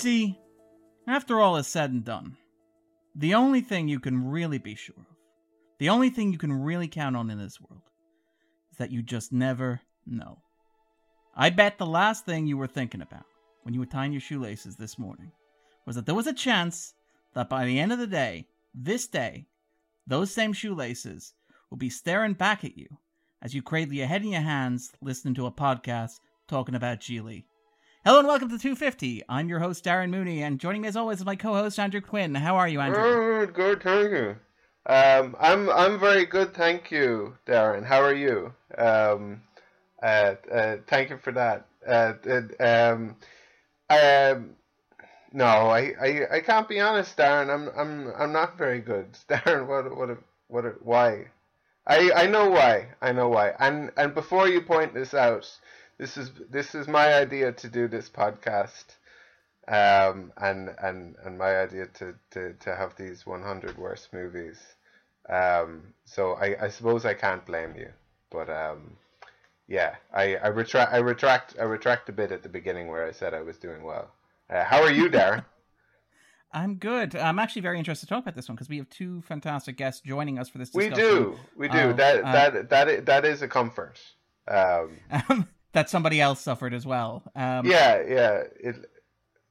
see, after all is said and done, the only thing you can really be sure of, the only thing you can really count on in this world, is that you just never know. I bet the last thing you were thinking about when you were tying your shoelaces this morning was that there was a chance that by the end of the day, this day, those same shoelaces will be staring back at you as you cradle your head in your hands listening to a podcast talking about Gigli. Hello and welcome to 250. I'm your host, Darren Mooney, and joining me as always is my co host, Andrew Quinn. How are you, Andrew? Good, good, thank you. Um, I'm I'm very good, thank you, Darren. How are you? Um, uh, uh, thank you for that. Uh, um, um, no, I, I, I can't be honest, Darren. I'm I'm I'm not very good, Darren. What what what why? I I know why. I know why. And and before you point this out, this is this is my idea to do this podcast, um, and and and my idea to to to have these 100 worst movies. Um, so I I suppose I can't blame you, but um, yeah, I I retract I retract I retract a bit at the beginning where I said I was doing well. Uh, how are you, Darren? I'm good. I'm actually very interested to talk about this one because we have two fantastic guests joining us for this discussion. We do. We do. that uh, that that that is a comfort. Um, that somebody else suffered as well. Um, yeah, yeah. It,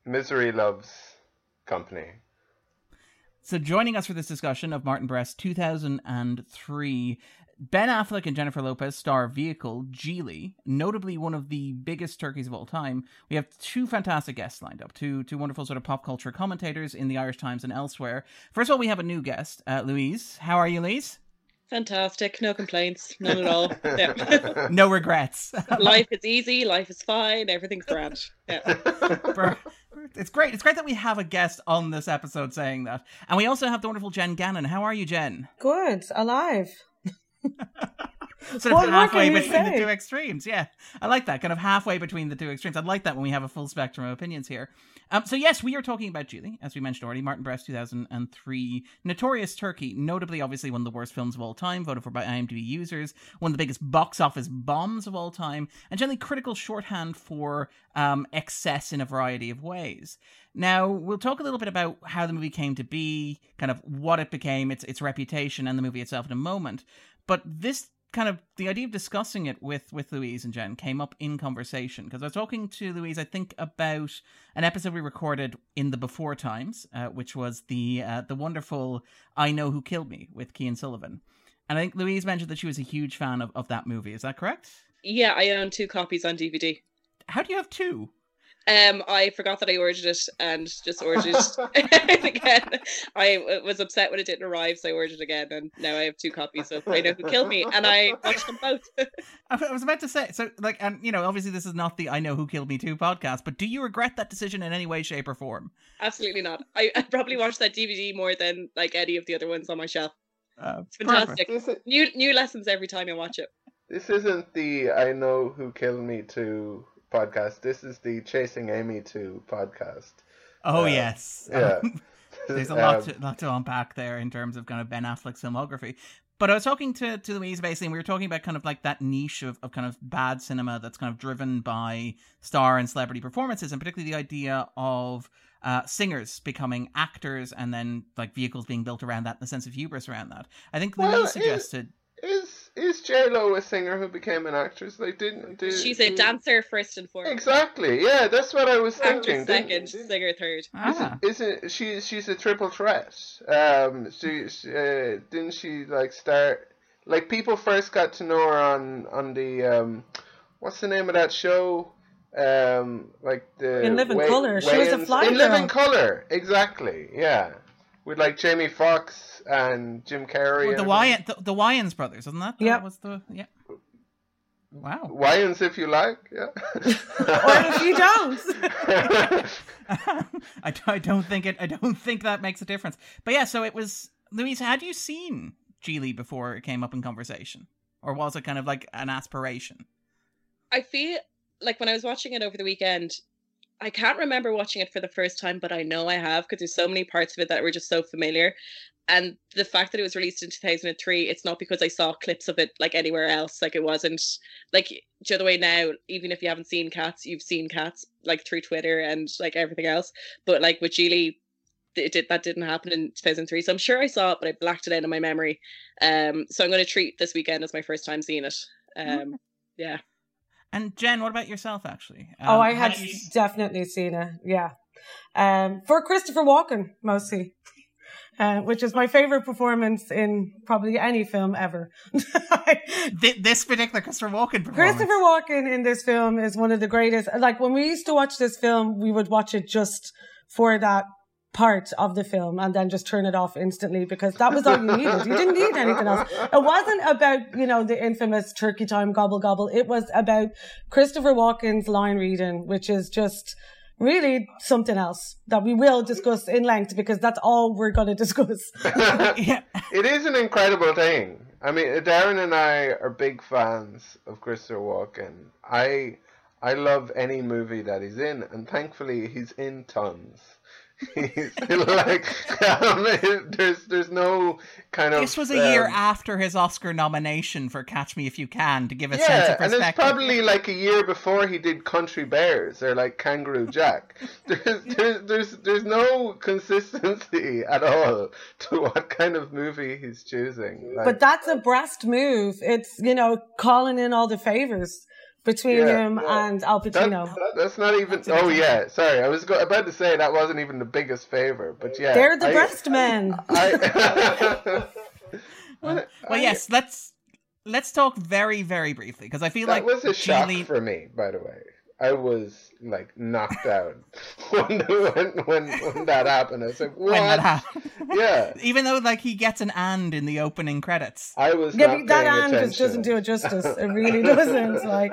misery loves company. So, joining us for this discussion of Martin Brest's 2003 Ben Affleck and Jennifer Lopez star vehicle, Gigli, notably one of the biggest turkeys of all time. We have two fantastic guests lined up, two two wonderful sort of pop culture commentators in the Irish Times and elsewhere. First of all, we have a new guest, uh, Louise. How are you, Louise? Fantastic. No complaints. None at all. Yeah. no regrets. life is easy. Life is fine. Everything's grand. Yeah. It's great. It's great that we have a guest on this episode saying that. And we also have the wonderful Jenn Gannon. How are you, Jen? Good. Alive. sort of halfway between say? the two extremes. Yeah, I like that kind of halfway between the two extremes. I like that when we have a full spectrum of opinions here. Um, so yes, we are talking about Gigli, as we mentioned already. Martin Brest, two thousand and three, Notorious Turkey, notably, obviously one of the worst films of all time, voted for by IMDb users, one of the biggest box office bombs of all time, and generally critical shorthand for um, excess in a variety of ways. Now, we'll talk a little bit about how the movie came to be, kind of what it became, its its reputation, and the movie itself in a moment. But this kind of the idea of discussing it with with Louise and Jen came up in conversation because I was talking to Louise, I think, about an episode we recorded in the before times, uh, which was the uh, the wonderful "I Know Who Killed Me" with Kean Sullivan, and I think Louise mentioned that she was a huge fan of, of that movie. Is that correct? Yeah, I own two copies on DVD. How do you have two? Um, I forgot that I ordered it and just ordered it again. I was upset when it didn't arrive, so I ordered it again, and now I have two copies of I Know Who Killed Me, and I watched them both. I was about to say, so like, and you know, obviously this is not the I Know Who Killed Me two podcast, but do you regret that decision in any way, shape, or form? Absolutely not. I, I probably watched that DVD more than like any of the other ones on my shelf. Uh, it's fantastic. New new lessons every time I watch it. This isn't the I Know Who Killed Me two podcast. This is the Chasing Amy 2 podcast. Oh, uh, yes. Yeah. there's a lot, um, to, lot to unpack there in terms of kind of Ben Affleck's filmography. But I was talking to, to Louise basically, and we were talking about kind of like that niche of, of kind of bad cinema that's kind of driven by star and celebrity performances, and particularly the idea of uh, singers becoming actors and then like vehicles being built around that and the sense of hubris around that. I think Louise well, suggested. Is is J Lo a singer who became an actress? They didn't do, she's a dancer first and foremost. Exactly. Yeah, that's what I was thinking. Second, didn't, singer third. Ah. Isn't, isn't she? She's a triple threat. Um, she, she uh, didn't she like start? Like people first got to know her on on the um, what's the name of that show? Um, like the in Living Color. She was a fly in Living Color. Exactly. Yeah, with like Jamie Foxx and Jim Carrey. Well, the Wyans, the, the Wayans brothers, isn't that? Yeah. Was the yeah. Wow. Wyans, if you like, yeah. or if you don't. I, I don't think it. I don't think that makes a difference. But yeah, so it was. Louise, had you seen Gigli before it came up in conversation, or was it kind of like an aspiration? I feel like when I was watching it over the weekend, I can't remember watching it for the first time, but I know I have because there's so many parts of it that were just so familiar. and the fact that it was released in 2003 it's not because i saw clips of it like anywhere else like it wasn't like the other way now even if you haven't seen cats you've seen cats like through twitter and like everything else. But like with Gigli it did that didn't happen in 2003 so i'm sure i saw it but i blacked it out of my memory. Um so i'm going to treat this weekend as my first time seeing it. Um yeah and jen what about yourself actually um, oh i had you... definitely seen it yeah um for christopher walken mostly uh, which is my favorite performance in probably any film ever. this particular Christopher Walken performance. Christopher Walken in this film is one of the greatest. Like when we used to watch this film, we would watch it just for that part of the film and then just turn it off instantly because that was all you needed. You didn't need anything else. It wasn't about, you know, the infamous turkey time gobble gobble. It was about Christopher Walken's line reading, which is just really something else that we will discuss in length because that's all we're going to discuss. yeah. It is an incredible thing. I mean, Darren and I are big fans of Christopher Walken. I I love any movie that he's in, and thankfully he's in tons. like there's there's no kind of. This was a um, year after his Oscar nomination for Catch Me If You Can to give a yeah, sense of perspective. and it's probably like a year before he did Country Bears or like Kangaroo Jack. there's there's there's there's no consistency at all to what kind of movie he's choosing. Like, but that's a Brest move. It's you know calling in all the favors between yeah, him yeah. and Al Pacino. That, that, that's not even. That's oh yeah, sorry. I was go- about to say that wasn't even the biggest favor, but yeah, they're the I, breast men. I, well, well, yes. Let's let's talk very very briefly because I feel that like was a shock for me. By the way, I was like knocked out when, when when when that happened. I was like, "What?" When that happened. yeah. Even though like he gets an and in the opening credits. I was yeah, that and just doesn't do it justice. It really doesn't. Like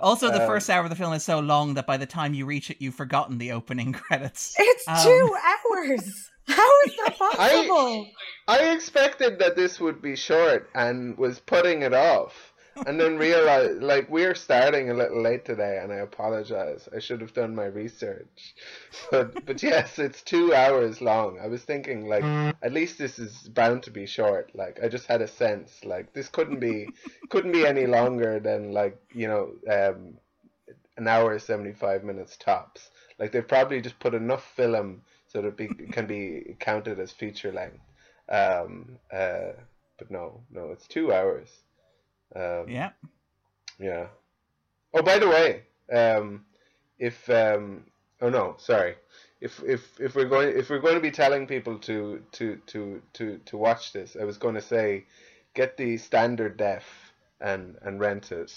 also, the um, first hour of the film is so long that by the time you reach it, you've forgotten the opening credits. It's um, two hours. How is that possible? I, I expected that this would be short and was putting it off and then realize like we're starting a little late today and i apologize. I should have done my research. But but yes it's two hours long. I was thinking like at least this is bound to be short. Like i just had a sense like this couldn't be couldn't be any longer than like you know um an hour 75 minutes tops. Like they've probably just put enough film so that it can be counted as feature length. Um uh but no no it's two hours um, yeah. Yeah. Oh, by the way, um, if um, oh no, sorry. If if if we're going if we're going to be telling people to to to to to watch this, I was going to say, get the standard def and and rent it.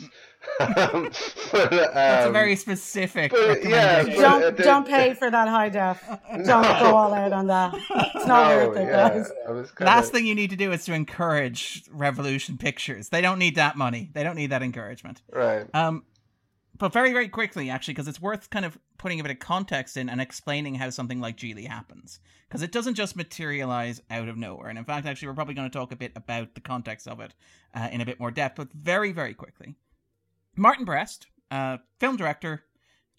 um, but, um, That's a very specific. But, yeah, don't uh, don't pay for that high def. Don't go all out on that. It's not no, worth it, yeah, guys. Kinda... Last thing you need to do is to encourage Revolution Pictures. They don't need that money. They don't need that encouragement. Right. Um, but very very quickly actually because it's worth kind of putting a bit of context in and explaining how something like Gigli happens. Because it doesn't just materialize out of nowhere. And in fact actually we're probably going to talk a bit about the context of it uh, in a bit more depth but very very quickly. Martin brest uh, film director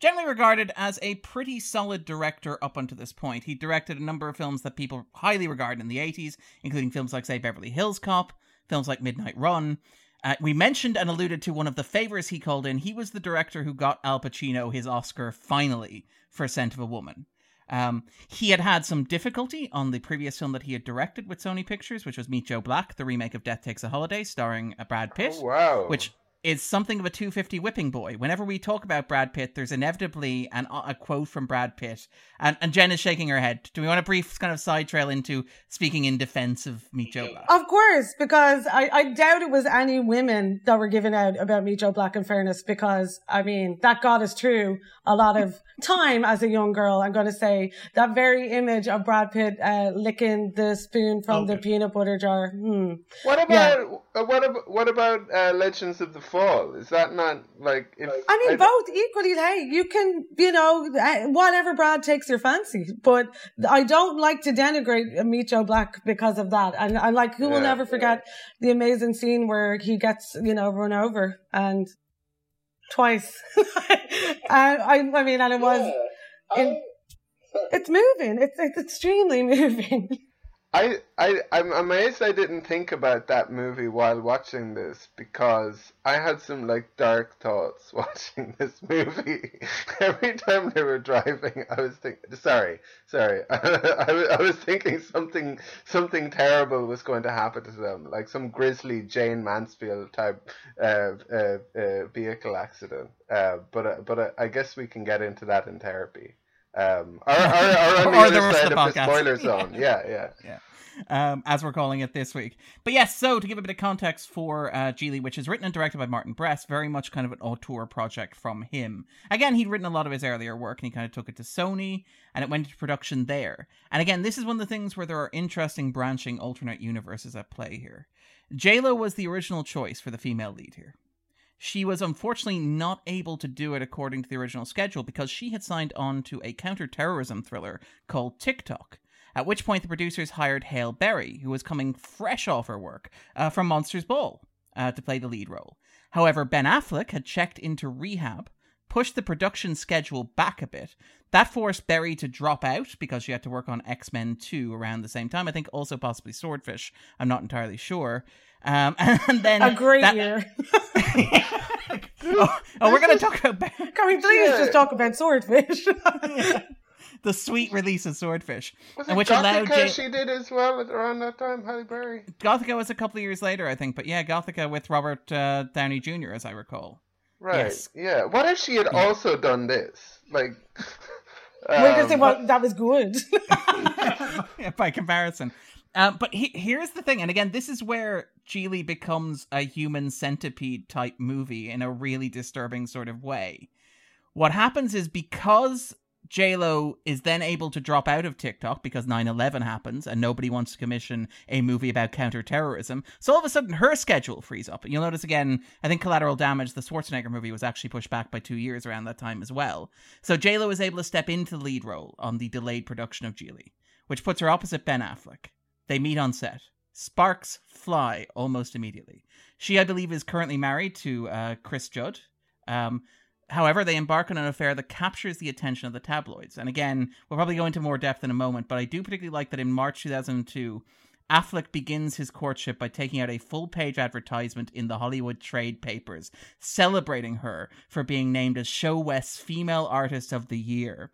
generally regarded as a pretty solid director up until this point. He directed a number of films that people highly regard in the 80s including films like say beverly hills cop films like midnight run uh, we mentioned and alluded to one of the favors he called in. He was the director who got Al Pacino his Oscar finally for Scent of a Woman. Um, he had had some difficulty on the previous film that he had directed with Sony Pictures, which was Meet Joe Black, the remake of Death Takes a Holiday, starring uh, Brad Pitt. Oh, wow. Which is something of a 250 whipping boy. Whenever we talk about Brad Pitt, there's inevitably an, a quote from Brad Pitt. And, and Jen is shaking her head. Do we want a brief kind of side trail into speaking in defense of Meet Joe Black? Of course, because I, I doubt it was any women that were given out about Meet Joe Black in fairness, because I mean, that got us through a lot of time as a young girl. I'm going to say that very image of Brad Pitt uh, licking the spoon from okay. the peanut butter jar. Hmm. What about, yeah. uh, what about, what about uh, Legends of the fall. Is that not like? If, I mean, I, both equally. Hey, you can, you know, eh, whatever Brad takes your fancy. But I don't like to denigrate Meet Joe Black because of that. And I like, who yeah, will never forget yeah. the amazing scene where he gets, you know, run over and twice. and I, I mean, and it was. Yeah. In, it's moving. It's it's extremely moving. I, I, I'm amazed I didn't think about that movie while watching this because I had some like dark thoughts watching this movie. Every time they were driving, I was thinking, sorry, sorry, I, I, was thinking something, something terrible was going to happen to them, like some grisly Jayne Mansfield type uh, uh, uh, vehicle accident. Uh, but, uh, but I guess we can get into that in therapy. Um, or, or, or on the other side the of the spoiler zone. Yeah, yeah. yeah. Um, as we're calling it this week. But yes, so to give a bit of context for uh, Gigli, which is written and directed by Martin Brest, very much kind of an auteur project from him. Again, he'd written a lot of his earlier work and he kind of took it to Sony and it went into production there. And again, this is one of the things where there are interesting branching alternate universes at play here. JLo was the original choice for the female lead here she was unfortunately not able to do it according to the original schedule because she had signed on to a counterterrorism thriller called Tick-Tock. At which point, the producers hired Halle Berry, who was coming fresh off her work uh, from Monsters Ball, uh, to play the lead role. However, Ben Affleck had checked into rehab, pushed the production schedule back a bit. That forced Berry to drop out because she had to work on X Men 2 around the same time. I think also possibly Swordfish. I'm not entirely sure. Um, and then a great that... year. oh, oh, we're going to talk about. Can we please yeah. just talk about Swordfish? yeah. The sweet release of Swordfish, was and which Gothika allowed J- she did as well around that time. Halle Berry. Gothika was a couple of years later, I think, but yeah, Gothika with Robert uh, Downey Jr. as I recall. Right. Yes. Yeah. What if she had also done this? Like. Um, We're gonna say, well, that was good. by comparison. Um, but he, here's the thing, and again, this is where Gigli becomes a human centipede type movie in a really disturbing sort of way. What happens is because JLo is then able to drop out of Tick-Tock because 9/11 happens and nobody wants to commission a movie about counterterrorism. So all of a sudden her schedule frees up. And you'll notice again, I think Collateral Damage, the Schwarzenegger movie, was actually pushed back by two years around that time as well. So JLo is able to step into the lead role on the delayed production of Gigli, which puts her opposite Ben Affleck. They meet on set. Sparks fly almost immediately. She, I believe, is currently married to uh, Cris Judd. Um, however, they embark on an affair that captures the attention of the tabloids. And again, we'll probably go into more depth in a moment, but I do particularly like that in March 2002, Affleck begins his courtship by taking out a full page advertisement in the Hollywood trade papers, celebrating her for being named as ShoWest's Female Artist of the Year.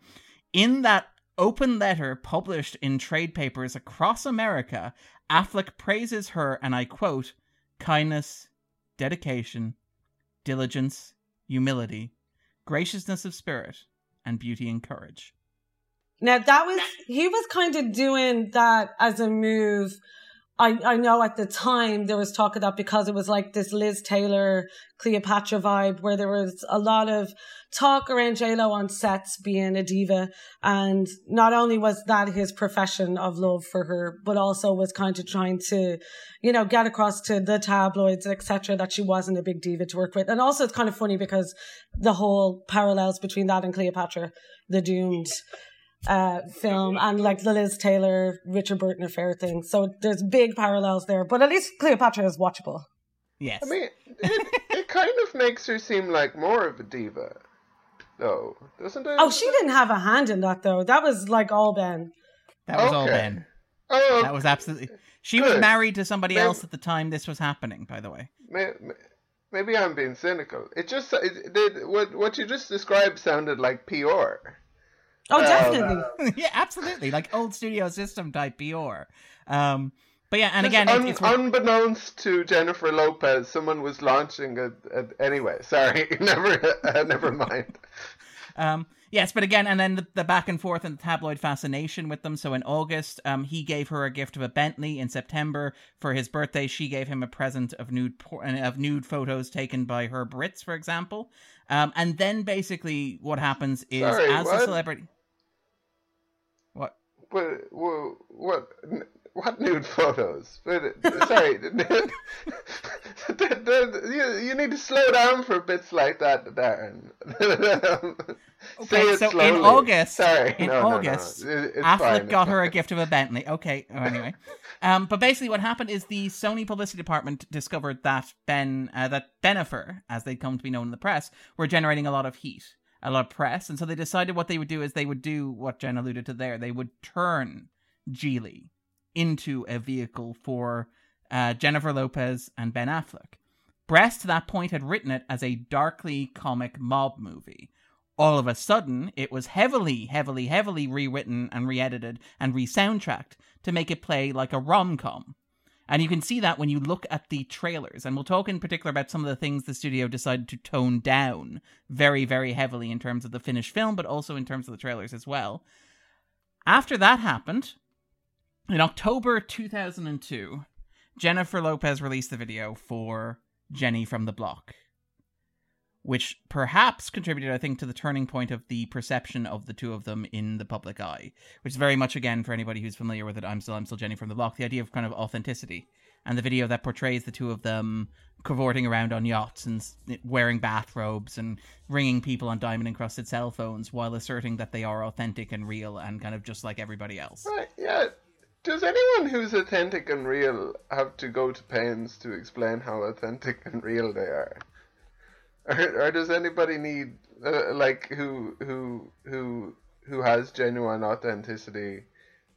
In that open letter published in trade papers across America, Affleck praises her, and I quote, kindness, dedication, diligence, humility, graciousness of spirit, and beauty and courage. Now that was he was kind of doing that as a move I, I know at the time there was talk of that because it was like this Liz Taylor, Cleopatra vibe where there was a lot of talk around JLo on sets being a diva. And not only was that his profession of love for her, but also was kind of trying to, you know, get across to the tabloids, etc., that she wasn't a big diva to work with. And also it's kind of funny because the whole parallels between that and Cleopatra, the doomed uh, film and like the Liz Taylor, Richard Burton affair thing. So there's big parallels there, but at least Cleopatra is watchable. Yes. I mean, it, it kind of makes her seem like more of a diva, though, doesn't it? Oh, she didn't have a hand in that, though. That was like all Ben. That was okay. all Ben. Oh, that was absolutely. She good. was married to somebody maybe, else at the time this was happening. By the way, maybe I'm being cynical. It just it, it, what what you just described sounded like PR. Oh, definitely. yeah, absolutely. Like old studio system type PR. Um, but yeah, and again, un- it's, unbeknownst to Jennifer Lopez, someone was launching a. a anyway, sorry, never, uh, never mind. Um, yes, but again, and then the, the, back and forth and the tabloid fascination with them. So in August, um, he gave her a gift of a Bentley. In September, for his birthday, she gave him a present of nude of nude photos taken by Herb Ritts, for example. Um, and then basically, what happens is sorry, as what? a celebrity. What, what, what nude photos? But Sorry, you, you need to slow down for bits like that, Darren. okay, so slowly. in August, sorry, in no, August, no, no. Affleck fine, got her a gift of a Bentley. Okay, oh, anyway, um, but basically what happened is the Sony publicity department discovered that Ben, uh, that Bennifer, as they come to be known in the press, were generating a lot of heat a lot of press, and so they decided what they would do is they would do what Jen alluded to there. They would turn Gigli into a vehicle for uh, Jennifer Lopez and Ben Affleck. Brest to that point had written it as a darkly comic mob movie. All of a sudden, it was heavily, heavily, heavily rewritten and re edited and re soundtracked to make it play like a rom com. And you can see that when you look at the trailers. And we'll talk in particular about some of the things the studio decided to tone down very, very heavily in terms of the finished film, but also in terms of the trailers as well. After that happened, in October 2002, Jennifer Lopez released the video for Jenny from the Block, which perhaps contributed, I think, to the turning point of the perception of the two of them in the public eye, which is very much, again, for anybody who's familiar with it, I'm still, I'm still Jenny from the Block, the idea of kind of authenticity. And the video that portrays the two of them cavorting around on yachts and wearing bathrobes and ringing people on diamond encrusted cell phones while asserting that they are authentic and real and kind of just like everybody else. Right, yeah. Does anyone who's authentic and real have to go to pains to explain how authentic and real they are? Or, or does anybody need uh, like who who who who has genuine authenticity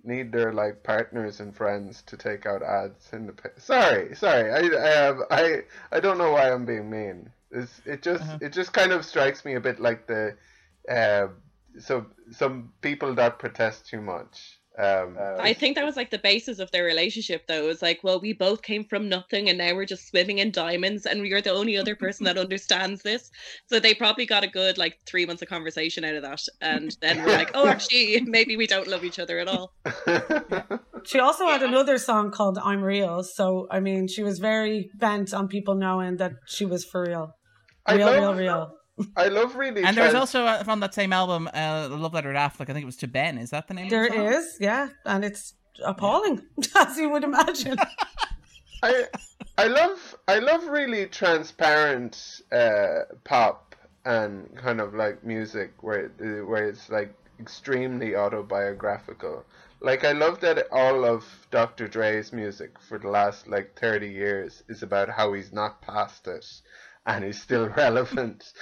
need their like partners and friends to take out ads in the sorry sorry I I have I I don't know why I'm being mean. It's, it just uh-huh. it just kind of strikes me a bit like the uh, so some people that protest too much um, I think that was like the basis of their relationship, though. It was like, well, we both came from nothing, and now we're just swimming in diamonds, and you're the only other person that understands this. So they probably got a good like three months of conversation out of that, and then we're like, oh, actually, maybe we don't love each other at all. she also had another song called "I'm Real," so I mean, she was very bent on people knowing that she was for real, real, love, real, real. I love really. And there's also uh, from that same album, uh, "The Love Letter to Affleck." I think it was to Ben. Is that the name? There the is, yeah, and it's appalling, yeah. as you would imagine. I I love I love really transparent uh, pop and kind of like music where where it's like extremely autobiographical. Like I love that all of Dr. Dre's music for the last like 30 years is about how he's not past it and he's still relevant.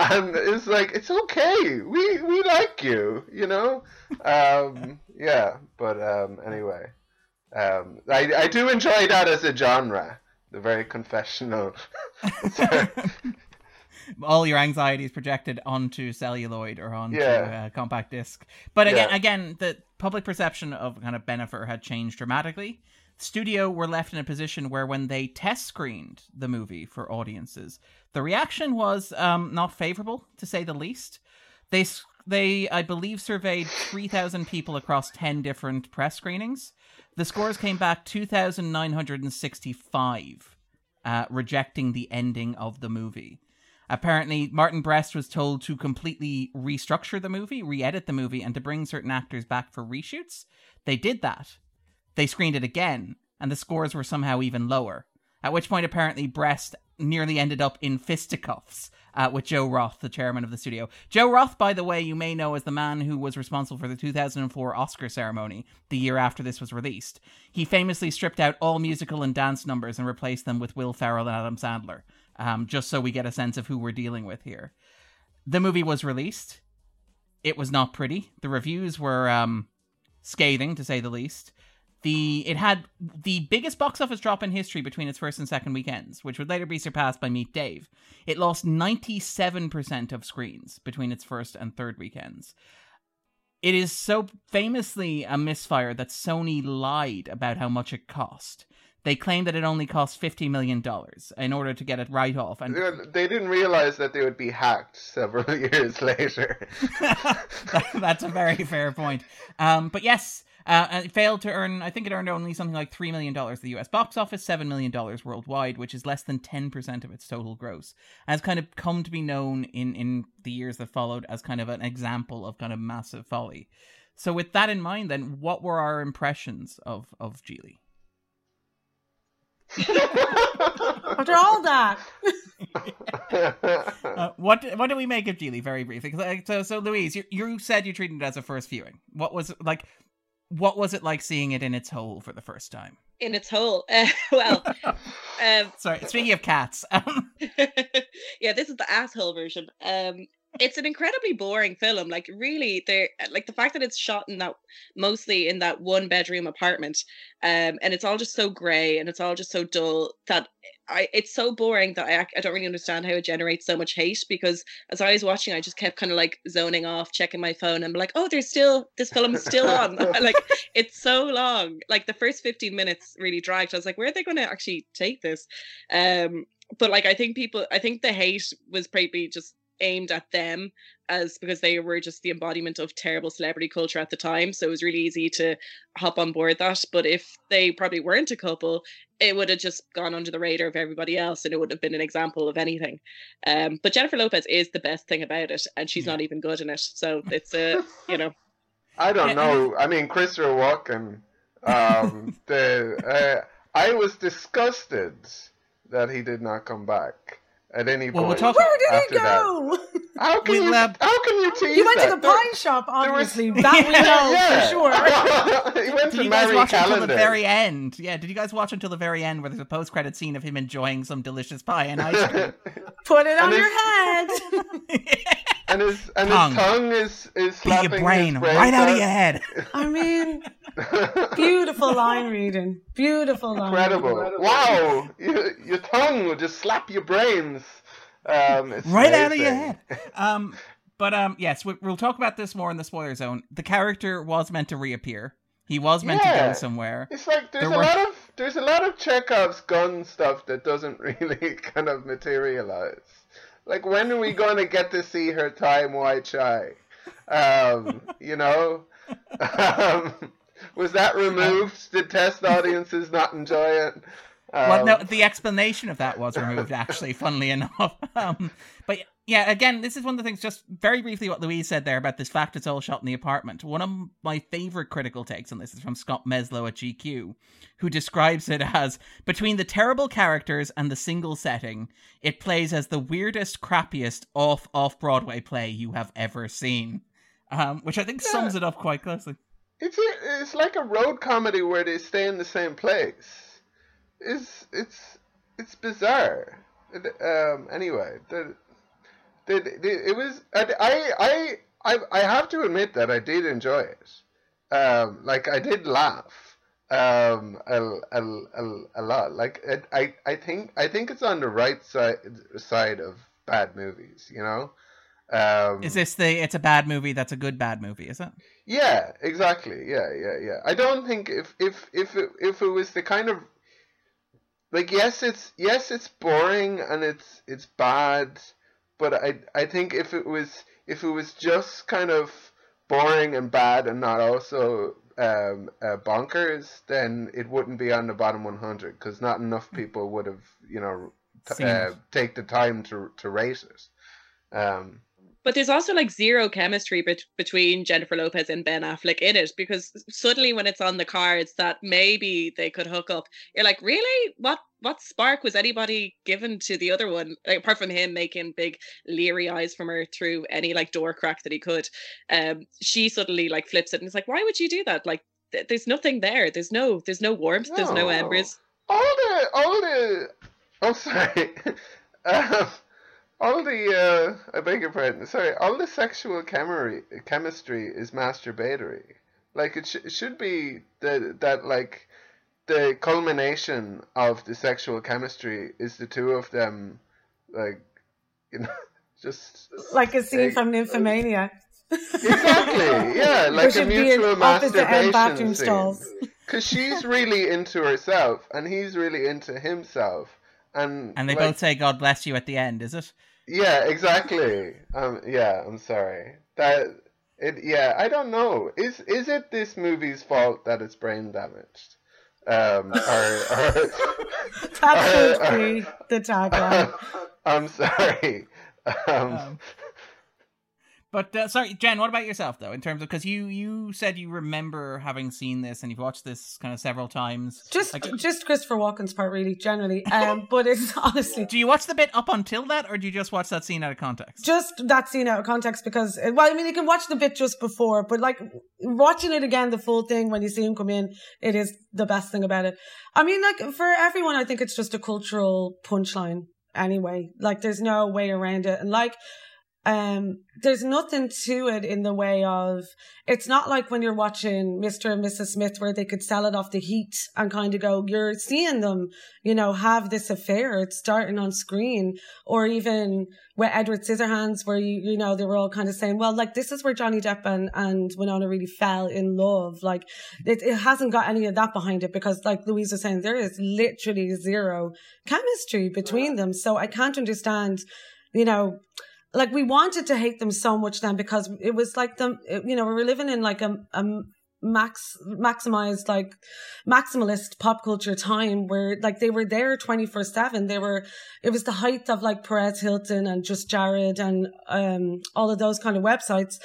and it's like it's okay. We we like you, you know. Um, yeah, but um, anyway, um, I I do enjoy that as a genre. The very confessional. All your anxieties projected onto celluloid or onto yeah. uh, compact disc. But again, yeah. again, the public perception of kind of Bennifer had changed dramatically studio were left in a position where when they test screened the movie for audiences, the reaction was um, not favorable, to say the least. They, they I believe, surveyed 3,000 people across 10 different press screenings. The scores came back 2,965, uh, rejecting the ending of the movie. Apparently, Martin Brest was told to completely restructure the movie, re edit the movie, and to bring certain actors back for reshoots. They did that, they screened it again, and the scores were somehow even lower. At which point, apparently, Brest nearly ended up in fisticuffs uh, with Joe Roth, the chairman of the studio. Joe Roth, by the way, you may know as the man who was responsible for the 2004 Oscar ceremony the year after this was released. He famously stripped out all musical and dance numbers and replaced them with Will Ferrell and Adam Sandler, um, just so we get a sense of who we're dealing with here. The movie was released. It was not pretty. The reviews were um, scathing, to say the least the it had the biggest box office drop in history between its first and second weekends, which would later be surpassed by Meet Dave. It lost 97% of screens between its first and third weekends. It is so famously a misfire that Sony lied about how much it cost. They claimed that it only cost fifty million dollars in order to get it right off, and they didn't realize that they would be hacked several years later. That's a very fair point. Um, but yes, uh, it failed to earn, I think it earned only something like $3 million at the US box office, $7 million worldwide, which is less than 10% of its total gross. And has kind of come to be known in, in the years that followed as kind of an example of kind of massive folly. So, with that in mind, then, what were our impressions of, of Gigli? After all that. uh, what what do we make of Gigli? Very briefly. So, so Louise, you, you said you treated it as a first viewing. What was like? What was it like seeing it in its hole for the first time? In its hole. uh, well, um, sorry. Speaking of cats, yeah, this is the asshole version. Um, it's an incredibly boring film. Like really, there like the fact that it's shot in that mostly in that one bedroom apartment, um, and it's all just so grey and it's all just so dull that I it's so boring that I I don't really understand how it generates so much hate because as I was watching, I just kept kind of like zoning off, checking my phone, and like, oh, there's still this film is still on. like it's so long. Like the first fifteen minutes really dragged. I was like, where are they going to actually take this? Um, but like I think people, I think the hate was probably just aimed at them as because they were just the embodiment of terrible celebrity culture at the time. So it was really easy to hop on board that. But if they probably weren't a couple, it would have just gone under the radar of everybody else and it wouldn't have been an example of anything. Um, but Jennifer Lopez is the best thing about it, and she's yeah. not even good in it. So it's a, you know. I don't know. I mean, Christopher Walken, um, the, uh, I was disgusted that he did not come back at any well, point. We'll Where did he go? That. How can you? Lab... How can you tease He went that? to the pie shop, obviously. Was... That we know yeah. for sure. he went did to you guys watch Calendar. until the very end? Yeah. Did you guys watch until the very end, where there's a post-credit scene of him enjoying some delicious pie and ice cream? Put it on your head. And his and tongue. his tongue is is slapping your brain, his brain right out of your head. I mean, beautiful line reading, beautiful line. Incredible! Reading. Wow, your, your tongue will just slap your brains. Um, right amazing. out of your head. Um, but um, yes, we, will talk about this more in the spoiler zone. The character was meant to reappear. He was meant yeah. to go somewhere. It's like there's there a were... lot of there's a lot of Chekhov's gun stuff that doesn't really kind of materialize. Like when are we going to get to see her time Wai Chai? Um, you know, um, was that removed? Did test audiences not enjoy it? Um, well, no, um, the explanation of that was removed, actually, funnily enough. Um, but yeah, again, this is one of the things, just very briefly, what Louise said there about this fact it's all shot in the apartment. One of my favorite critical takes on this is from Scott Meslow at GQ, who describes it as between the terrible characters and the single setting, it plays as the weirdest, crappiest off off Broadway play you have ever seen. Um, which I think yeah. sums it up quite closely. It's a, it's like a road comedy where they stay in the same place it's it's it's bizarre. Um. Anyway, the, the, the it was I I I I have to admit that I did enjoy it. Um. Like I did laugh. Um. A a a, a lot. Like it, I I think I think it's on the right side side of bad movies. You know. Um, is this the it's a bad movie that's a good bad movie is it yeah exactly yeah yeah yeah i don't think if if if it, if it was the kind of like yes it's yes it's boring and it's it's bad but i i think if it was if it was just kind of boring and bad and not also um, uh, bonkers then it wouldn't be on the bottom 100 because not enough people would have you know t- uh, take the time to to rate it. Um but there's also like zero chemistry bet- between Jennifer Lopez and Ben Affleck in it because suddenly when it's on the cards that maybe they could hook up, you're like, really? What what spark was anybody given to the other one like, apart from him making big leery eyes from her through any like door crack that he could? Um, she suddenly like flips it and it's like, why would you do that? Like, th- there's nothing there. There's no there's no warmth. No. There's no embers. All the all the. Oh, sorry. um, all the uh, I beg your pardon. Sorry, all the sexual chemistry chemistry is masturbatory. Like it, sh- it should be that that like the culmination of the sexual chemistry is the two of them, like you know, just like a scene from Nymphomania. Exactly. Yeah, like a mutual masturbation scene. Because she's really into herself, and he's really into himself, and and they like, both say "God bless you" at the end. Is it? Yeah, exactly. Um, yeah, I'm sorry. That it. Yeah, I don't know. Is is it this movie's fault that it's brain damaged? Um, or, or, that could be the tagline. I'm sorry. Um, um, but uh, sorry, Jen. What about yourself, though? In terms of because you you said you remember having seen this and you've watched this kind of several times. Just like, just Christopher Walken's part, really, generally. Um, but it's honestly. Do you watch the bit up until that, or do you just watch that scene out of context? Just that scene out of context because, well, I mean, you can watch the bit just before, but like watching it again, the full thing when you see him come in, it is the best thing about it. I mean, like for everyone, I think it's just a cultural punchline anyway. Like there's no way around it, and like um, there's nothing to it in the way of it's not like when you're watching Mr. and Mrs. Smith where they could sell it off the heat and kind of go, you're seeing them, you know, have this affair. It's starting on screen or even with Edward Scissorhands where you, you know, they were all kind of saying, well, like this is where Johnny Depp and, and Winona really fell in love. Like it, it hasn't got any of that behind it because like Louise was saying, there is literally zero chemistry between them. So I can't understand, you know, like we wanted to hate them so much then because it was like them you know we were living in like a, a max maximized like maximalist pop culture time where like they were there 24 7 they were it was the height of like perez hilton and just jared and um all of those kind of websites.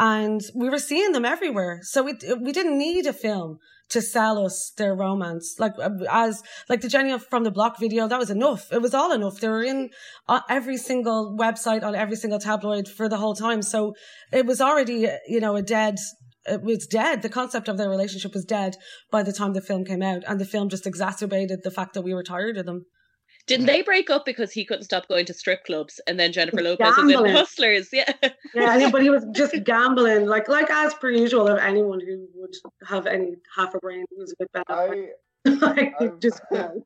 And we were seeing them everywhere. So it we didn't need a film to sell us their romance. Like uh, as like the Jenny from the Block video, that was enough. It was all enough. They were in uh, every single website on every single tabloid for the whole time. So it was already you know a dead. It was dead. The concept of their relationship was dead by the time the film came out, and the film just exacerbated the fact that we were tired of them. Didn't they break up because he couldn't stop going to strip clubs and then Jennifer Lopez gambling. was in Hustlers? Yeah. Yeah, but he was just gambling, like like as per usual of anyone who would have any half a brain who's a bit better. I, like, just you know.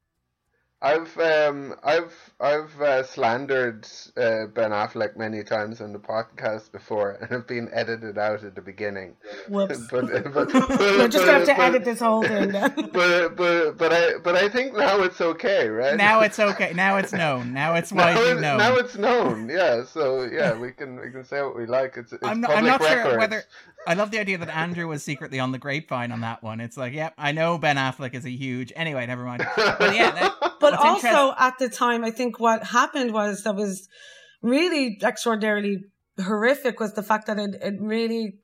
I've um I've I've uh, slandered uh, Ben Affleck many times on the podcast before, and have been edited out at the beginning. Whoops! but, but, but, We're just going to edit this whole thing. but but but I but I think now it's okay, right? Now it's okay. Now it's known. Now it's widely now, known. Now it's known. Yeah. So yeah, we can we can say what we like. It's, it's I'm not, I'm not sure whether I love the idea that Andrew was secretly on the grapevine on that one. It's like, yep, I know Ben Affleck is a huge. Anyway, never mind. But yeah, that, but also at the time, I think what happened was that was really extraordinarily horrific was the fact that it, it really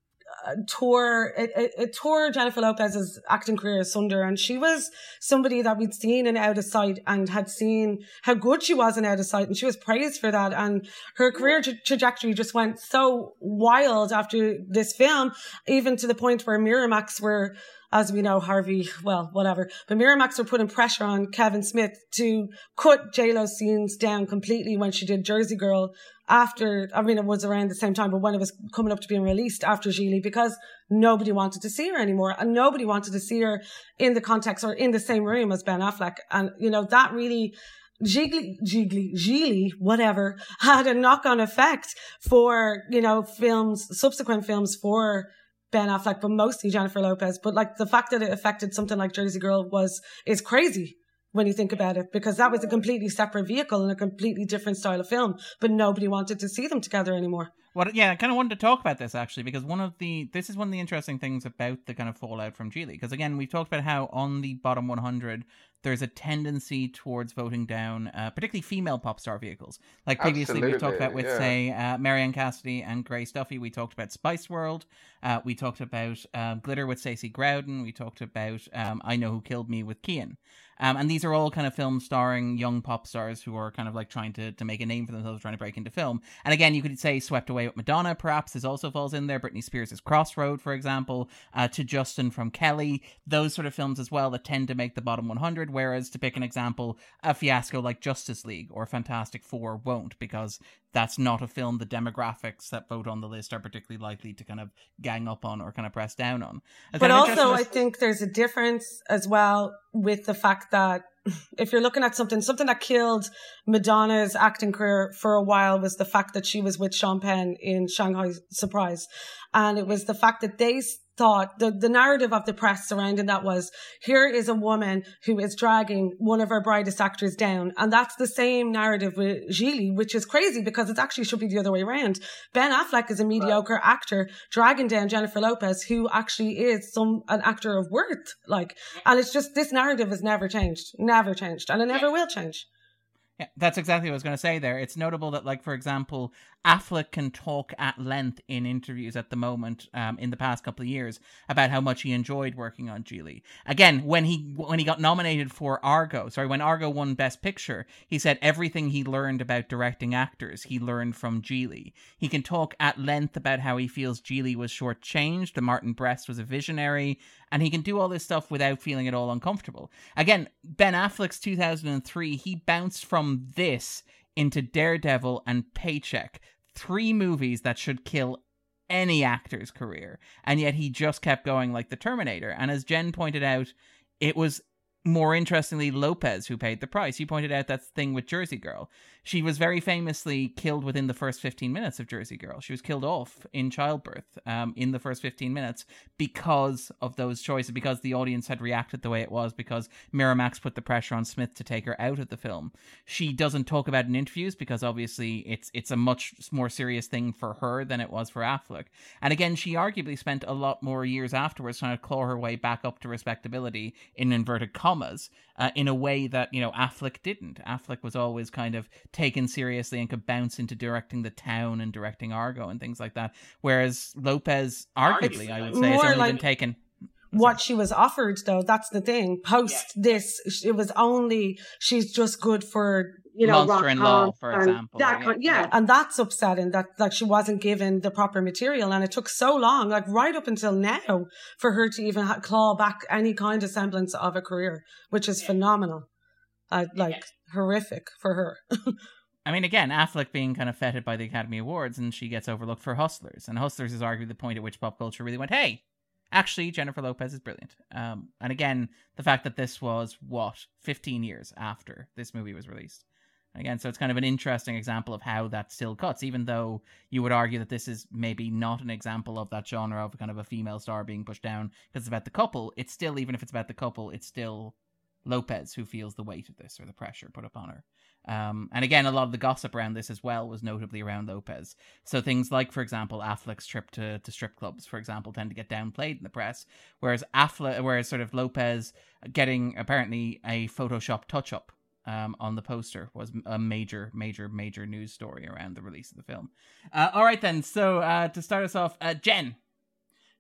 uh, tore it, it, it, tore Jennifer Lopez's acting career asunder, and she was somebody that we'd seen in Out of Sight and had seen how good she was in Out of Sight, and she was praised for that. And her career tra- trajectory just went so wild after this film, even to the point where Miramax were as we know, Harvey, well, whatever. But Miramax were putting pressure on Kevin Smith to cut JLo's scenes down completely when she did Jersey Girl after, I mean, it was around the same time, but when it was coming up to being released after Gigli because nobody wanted to see her anymore and nobody wanted to see her in the context or in the same room as Ben Affleck. And, you know, that really, Gigli, Gigli, Gigli, whatever, had a knock on effect for, you know, films, subsequent films for Ben Affleck, but mostly Jennifer Lopez. But like the fact that it affected something like Jersey Girl was, is crazy when you think about it, because that was a completely separate vehicle and a completely different style of film, but nobody wanted to see them together anymore. What? Yeah, I kind of wanted to talk about this actually because one of the this is one of the interesting things about the kind of fallout from Gigli because again we've talked about how on the bottom 100 there's a tendency towards voting down, uh, particularly female pop star vehicles. Like previously, Absolutely, we've talked about with, yeah. say, uh, Marianne Cassidy and Grace Duffy. We talked about Spice World. Uh, we talked about uh, Glitter with Stacey Growden. We talked about um, I Know Who Killed Me with Kian. Um, and these are all kind of films starring young pop stars who are kind of like trying to, to make a name for themselves, trying to break into film. And again, you could say Swept Away with Madonna, perhaps, this also falls in there. Britney Spears' Crossroad, for example, uh, to Justin from Kelly, those sort of films as well that tend to make the bottom 100. Whereas, to pick an example, a fiasco like Justice League or Fantastic Four won't, because that's not a film the demographics that vote on the list are particularly likely to kind of gang up on or kind of press down on. but also, I think there's a difference as well with the fact that if you're looking at something, something that killed Madonna's acting career for a while was the fact that she was with Sean Penn in Shanghai Surprise. And it was the fact that they thought the, the narrative of the press surrounding that was here is a woman who is dragging one of our brightest actors down. And that's the same narrative with Gigli, which is crazy because it actually should be the other way around. Ben Affleck is a mediocre right. actor dragging down Jennifer Lopez, who actually is some, an actor of worth. Like, and it's just, this narrative has never changed, never changed, and it never will change. Yeah, that's exactly what I was going to say there. It's notable that, like, for example, Affleck can talk at length in interviews at the moment, um, in the past couple of years, about how much he enjoyed working on Gigli. Again, when he when he got nominated for Argo, sorry, when Argo won Best Picture, he said everything he learned about directing actors he learned from Gigli. He can talk at length about how he feels Gigli was shortchanged, that Martin Brest was a visionary, and he can do all this stuff without feeling at all uncomfortable. Again, Ben Affleck's 2003, he bounced from this into Daredevil and Paycheck three movies that should kill any actor's career, and yet he just kept going like the Terminator. And as Jenn pointed out, it was more interestingly Lopez who paid the price. You pointed out that thing with Jersey Girl. She was very famously killed within the first 15 minutes of Jersey Girl. She was killed off in childbirth um, in the first 15 minutes because of those choices, because the audience had reacted the way it was, because Miramax put the pressure on Smith to take her out of the film. She doesn't talk about in interviews because obviously it's it's a much more serious thing for her than it was for Affleck. And again, she arguably spent a lot more years afterwards trying to claw her way back up to respectability in inverted commas uh, in a way that you know Affleck didn't. Affleck was always kind of taken seriously and could bounce into directing The Town and directing Argo and things like that. Whereas Lopez, arguably, I would say, has only like, been taken. What she was offered, though, that's the thing. Post yeah. this, it was only she's just good for you know, Monster in Law, for example. That kind, yeah. yeah. and that's upsetting that like she wasn't given the proper material, and it took so long, like right up until now, for her to even ha- claw back any kind of semblance of a career, which is yeah. phenomenal. Uh, like yeah. horrific for her. I mean, again, Affleck being kind of feted by the Academy Awards, and she gets overlooked for Hustlers, and Hustlers is arguably the point at which pop culture really went, "Hey, actually, Jennifer Lopez is brilliant." Um, and again, the fact that this was what 15 years after this movie was released Again, so it's kind of an interesting example of how that still cuts, even though you would argue that this is maybe not an example of that genre of kind of a female star being pushed down because it's about the couple. It's still, even if it's about the couple, it's still Lopez who feels the weight of this or the pressure put upon her. Um, and again, a lot of the gossip around this as well was notably around Lopez. So things like, for example, Affleck's trip to, to strip clubs, for example, tend to get downplayed in the press, whereas Affleck, whereas sort of Lopez getting apparently a Photoshop touch up um, on the poster was a major, major, major news story around the release of the film. Uh, all right, then. So uh, to start us off, uh, Jenn,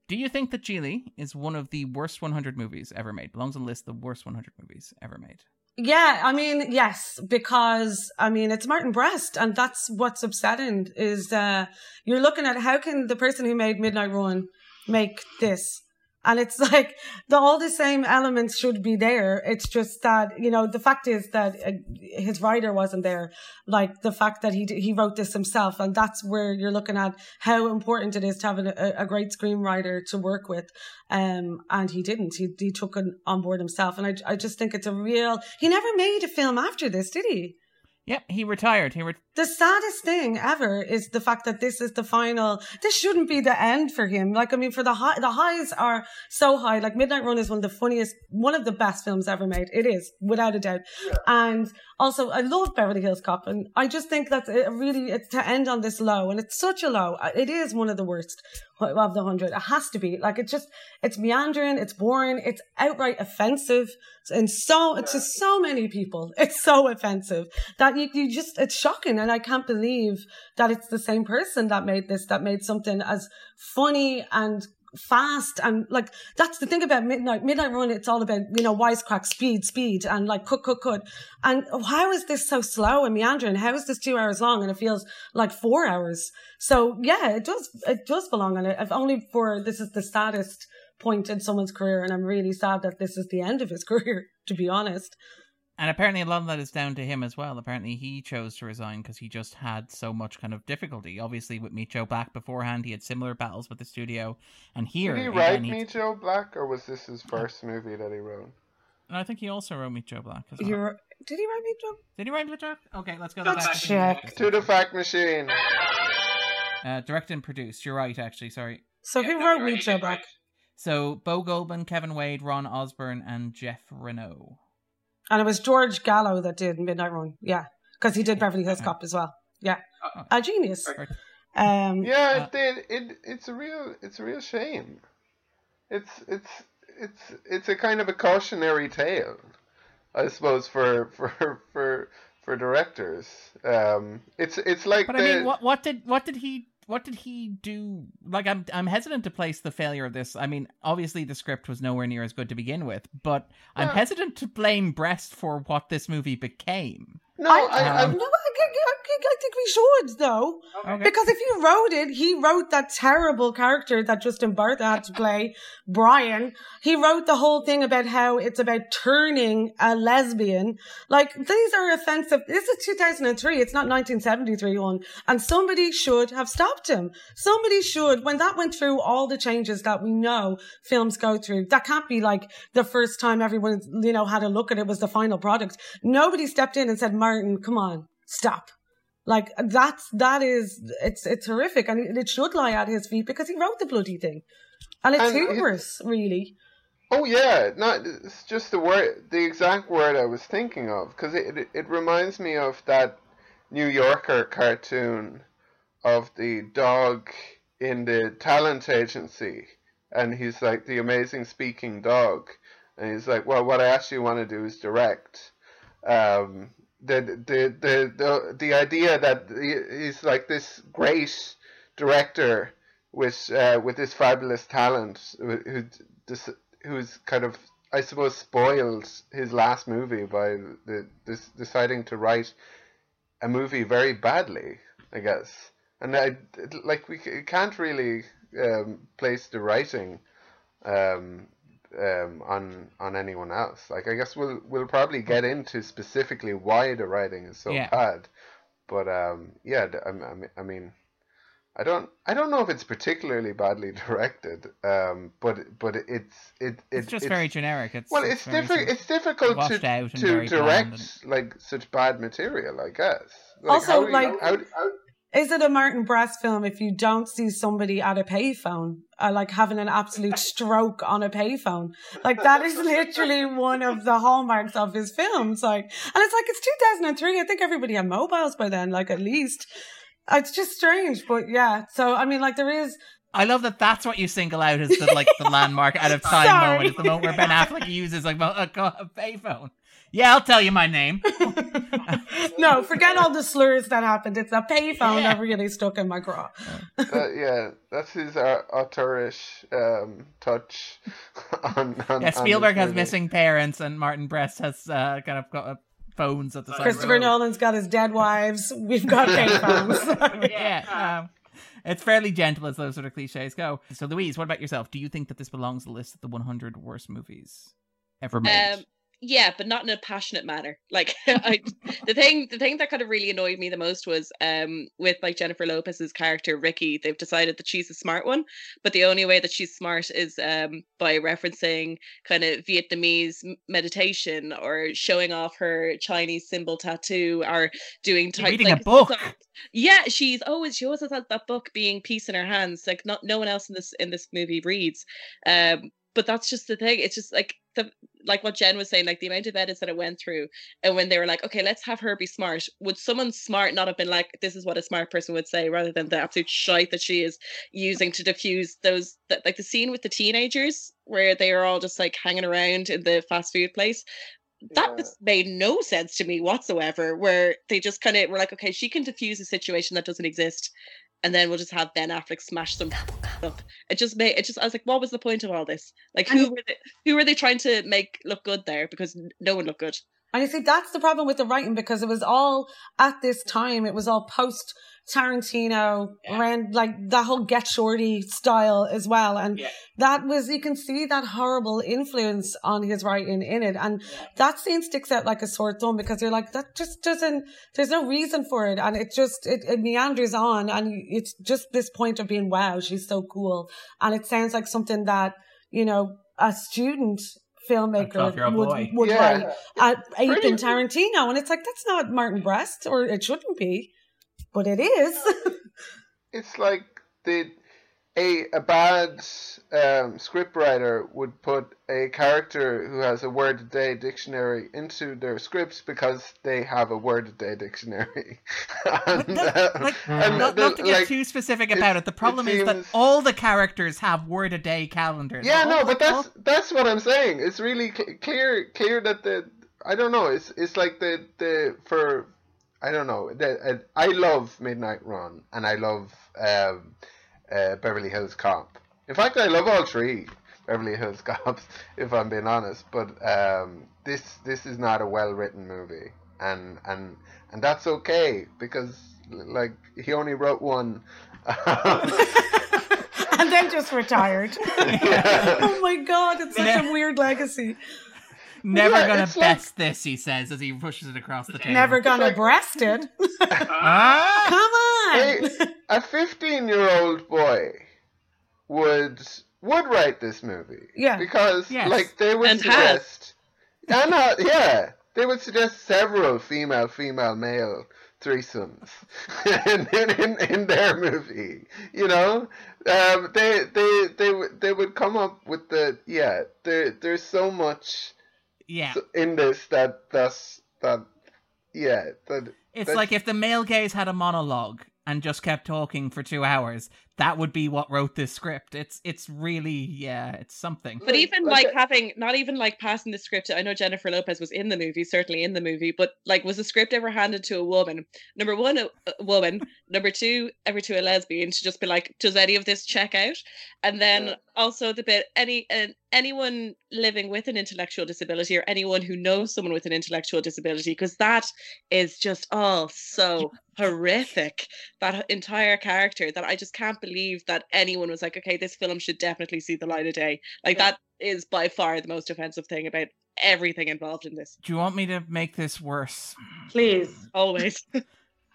do you think that Gigli is one of the worst 100 movies ever made? Belongs on the list of the worst 100 movies ever made. Yeah, I mean, yes, because I mean it's Martin Brest, and that's what's upsetting. Is uh, you're looking at how can the person who made Midnight Run make this? And it's like the, all the same elements should be there. It's just that, you know, the fact is that uh, his writer wasn't there. Like the fact that he, he wrote this himself. And that's where you're looking at how important it is to have a, a great screenwriter to work with. Um, and he didn't. He, he took it on board himself. And I, I just think it's a real, he never made a film after this, did he? Yep, he retired. He re- the saddest thing ever is the fact that this is the final. This shouldn't be the end for him. Like, I mean, for the high, the highs are so high. Like, Midnight Run is one of the funniest, one of the best films ever made. It is, without a doubt. Yeah. And also, I love Beverly Hills Cop, and I just think that it really it's to end on this low, and it's such a low. Uh, it is one of the worst of the hundred. It has to be. Like, it's just, it's meandering, it's boring, it's outright offensive, and so it's just so many people. It's so offensive that you, you just it's shocking, and I can't believe that it's the same person that made this, that made something as funny and fast and like that's the thing about midnight midnight run it's all about you know wisecrack speed speed and like cut cut cut. And how is this so slow and meandering? How is this two hours long and it feels like four hours? So yeah it does it does belong on it. If only for this is the saddest point in someone's career and i'm really sad that this is the end of his career to be honest and apparently, a lot of that is down to him as well. Apparently, he chose to resign because he just had so much kind of difficulty. Obviously, with Meet Joe Black beforehand, he had similar battles with the studio. And here, did he write Meet Joe Black, or was this his first movie that he wrote? And I think he also wrote Meet Joe Black as well. You're, did he write Meet Joe? Did he write Meet Joe? Okay, let's go. Let's back check to the fact machine. Uh, directed and produced. You're right, actually. Sorry. So who wrote Meet Joe Black? So Bo Goldman, Kevin Wade, Ron Osborn, and Jeff Reno. And it was George Gallo that did Midnight Run. Yeah. Because he did Beverly Hills Cop as well. Yeah. Oh. A genius. Um, yeah, it did. It, it's a real it's a real shame. It's it's it's it's a kind of a cautionary tale, I suppose, for for for for directors. Um, it's it's like. But the, I mean, what what did what did he what did he do? Like, I'm I'm hesitant to place the failure of this. I mean, obviously the script was nowhere near as good to begin with, but I'm hesitant to blame Brest for what this movie became. No, I, I, um, no, I I think we should though, Okay. because if you wrote it, he wrote that terrible character that Justin Bartha had to play, Brian. He wrote the whole thing about how it's about turning a lesbian. Like these are offensive. This is 2003. It's not 1973 one, and somebody should have stopped him. Somebody should when that went through all the changes that we know films go through. That can't be like the first time everyone you know had a look at it was the final product. Nobody stepped in and said, "Martin, come on, stop." Like that's that is it's it's horrific, and it, should lie at his feet because he wrote the bloody thing, and it's And it- really. Oh yeah, not it's just the word, the exact word I was thinking of, because it, it it reminds me of that New Yorker cartoon of the dog in the talent agency, and he's like the amazing speaking dog, and he's like, well, what I actually want to do is direct. Um, the the the the the idea that he- he's like this great director with uh, with this fabulous talent who who who's kind of I suppose spoiled his last movie by the, this deciding to write a movie very badly, I guess. And I like we can't really um, place the writing um, um, on on anyone else. Like I guess we'll we'll probably get into specifically why the writing is so Yeah. bad. But um, yeah, I, I mean- I mean, I don't I don't know if it's particularly badly directed. Um, but but it's it, it It's just very generic. It's well, it's very difficult. sort of It's difficult washed to out and to direct like such bad material. I guess. Also, how you- like- how, how, Is it a Martin Brest film if you don't see somebody at a payphone, uh, like having an absolute stroke on a payphone? Like that is literally one of the hallmarks of his films. Like, and it's like it's 2003. I think everybody had mobiles by then, like at least. It's just strange, but yeah. So I mean, like there is I love that. That's what you single out as the like the landmark out of time Sorry. moment. It's the moment where Ben Affleck uses like a, a payphone. Yeah, I'll tell you my name. no, forget all the slurs that happened. It's a payphone Yeah. that really stuck in my craw. uh, yeah, that's his uh, auteurish um, touch on. on Yeah, Spielberg this has movie. missing parents, and Martin Brest has uh, kind of got uh, phones at the side. Christopher road. Nolan's got his dead wives. We've got payphones. yeah. Um, it's fairly gentle as those sort of cliches go. So, Louise, what about yourself? Do you think that this belongs on the list of the 100 worst movies ever made? Um, yeah, but not in a passionate manner. Like I, the thing, the thing that kind of really annoyed me the most was um with like Jennifer Lopez's character Ricki. They've decided that she's a smart one, but the only way that she's smart is um by referencing kind of Vietnamese meditation or showing off her Chinese symbol tattoo or doing type, reading a book. yeah, she's always she always has that, that book being peace in her hands. Like not no one else in this in this movie reads. Um, but that's just the thing. It's just like the like what Jenn was saying, like the amount of edits that it went through, and when they were like, okay, let's have her be smart. Would someone smart not have been like, this is what a smart person would say, rather than the absolute shite that she is using to diffuse those, that like the scene with the teenagers where they are all just like hanging around in the fast food place. That Yeah. just made no sense to me whatsoever. Where they just kind of were like, okay, she can diffuse a situation that doesn't exist, and then we'll just have Ben Affleck smash some up. It just made it just. I was like, what was the point of all this? Like, who were they? Who were they trying to make look good there? Because no one looked good. And you see, that's the problem with the writing because it was all at this time, it was all post Tarantino around like that whole Get Shorty style as well. And Yeah. that was, you can see that horrible influence on his writing in it. And that scene sticks out like a sore thumb because you're like, that just doesn't, there's no reason for it. And it just, it, it meanders on and it's just this point of being, wow, she's so cool. And it sounds like something that, you know, a student filmmaker 12-year-old would, boy. would Yeah. write at aping Pretty- Tarantino, and it's like that's not Martin Brest, or it shouldn't be, but it is. it's like the a a bad um, scriptwriter would put a character who has a word a day dictionary into their scripts because they have a word a day dictionary. and, that- uh, like, and not, the- not to get like, too specific about it, the it problem is that all the characters have word a day calendars. yeah, All- no, but all- that's that's what I'm saying. It's really cl- clear clear that the I don't know. It's it's like the the for I don't know. The, uh, I love Midnight Run and I love um, uh, Beverly Hills Cop. In fact, I love all three Beverly Hills Cops. If I'm being honest, but um, this this is not a well written movie. and and and that's okay because like he only wrote one. and then just retired. Yeah. oh my god, it's such yeah. a weird legacy. Never yeah, gonna best like... this, he says as he pushes it across the table. Never gonna like... breast it. ah! Come on! A, a fifteen-year-old boy would would write this movie. Yeah. Because yes. like they would and suggest, and uh, yeah, they would suggest several female, female, male threesomes in, in, in, their movie. You know, um, they they they they would come up with the yeah. There there's so much yeah in this that that's that yeah that. It's like if the male gaze had a monologue and just kept talking for two hours, that would be what wrote this script. It's it's really yeah, it's something. But even like having not even like passing the script. I know Jennifer Lopez was in the movie, certainly in the movie, but like was the script ever handed to a woman? Number one, a, a woman. Number two, ever to a lesbian to just be like, does any of this check out? And then yeah. also the bit any uh, anyone living with an intellectual disability or anyone who knows someone with an intellectual disability, because that is just all so horrific. That entire character that I just can't believe believe that anyone was like, okay, this film should definitely see the light of day. Like yeah. that is by far the most offensive thing about everything involved in this. Do you want me to make this worse? Please, always.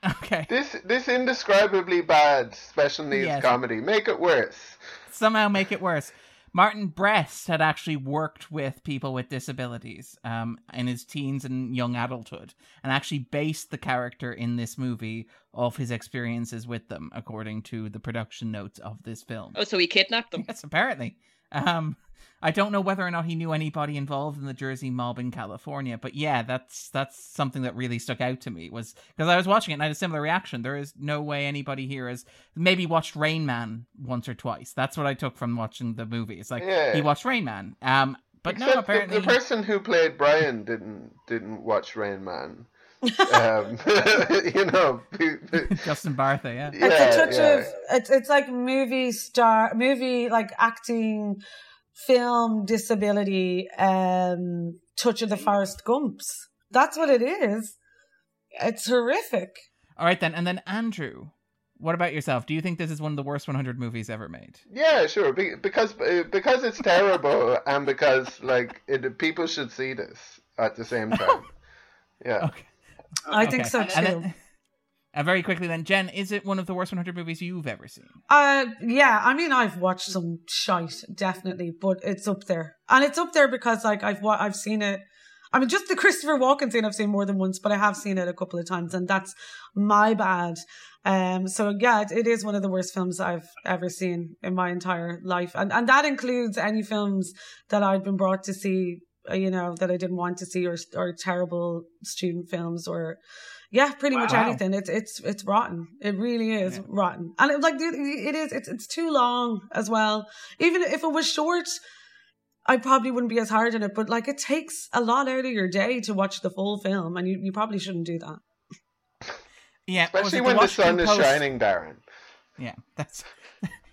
okay. This this indescribably bad special needs yes. comedy. Make it worse. Somehow make it worse. Martin Brest had actually worked with people with disabilities um, in his teens and young adulthood, and actually based the character in this movie off his experiences with them, according to the production notes of this film. Oh, so he kidnapped them? Yes, apparently. Um, I don't know whether or not he knew anybody involved in the Jersey mob in California, but yeah, that's that's something that really stuck out to me was because I was watching it and I had a similar reaction. There is no way anybody here has maybe watched Rain Man once or twice. That's what I took from watching the movie. It's like yeah. he watched Rain Man. Um, but Except no, apparently the, the person who played Brian didn't didn't watch Rain Man. um, you know, Justin Bartha, yeah. yeah it's a touch yeah. of it's it's like movie star, movie like acting film disability um, touch of the Forrest Gumps. That's what it is. It's horrific. All right then, and then Andrew, what about yourself? Do you think this is one of the worst 100 movies ever made? Yeah, sure. Be- because uh, because it's terrible, and because like it, people should see this at the same time. Yeah. Okay. I think so too. Then, uh, very quickly then, Jenn, is it one of the worst 100 movies you've ever seen? Uh, yeah. I mean, I've watched some shite, definitely, but it's up there, and it's up there because like I've I've seen it. I mean, just the Christopher Walken scene I've seen more than once, but I have seen it a couple of times, and that's my bad. Um, so yeah, it, it is one of the worst films I've ever seen in my entire life, and and that includes any films that I've been brought to see, uh, you know, that I didn't want to see, or or terrible student films, or yeah, pretty wow. much anything. It's it's it's rotten. It really is yeah. rotten, and it, like it is. It's it's too long as well. Even if it was short, I probably wouldn't be as hard on it. But like, it takes a lot out of your day to watch the full film, and you, you probably shouldn't do that. Yeah, especially when the sun Post? is shining, Darren. Yeah, that's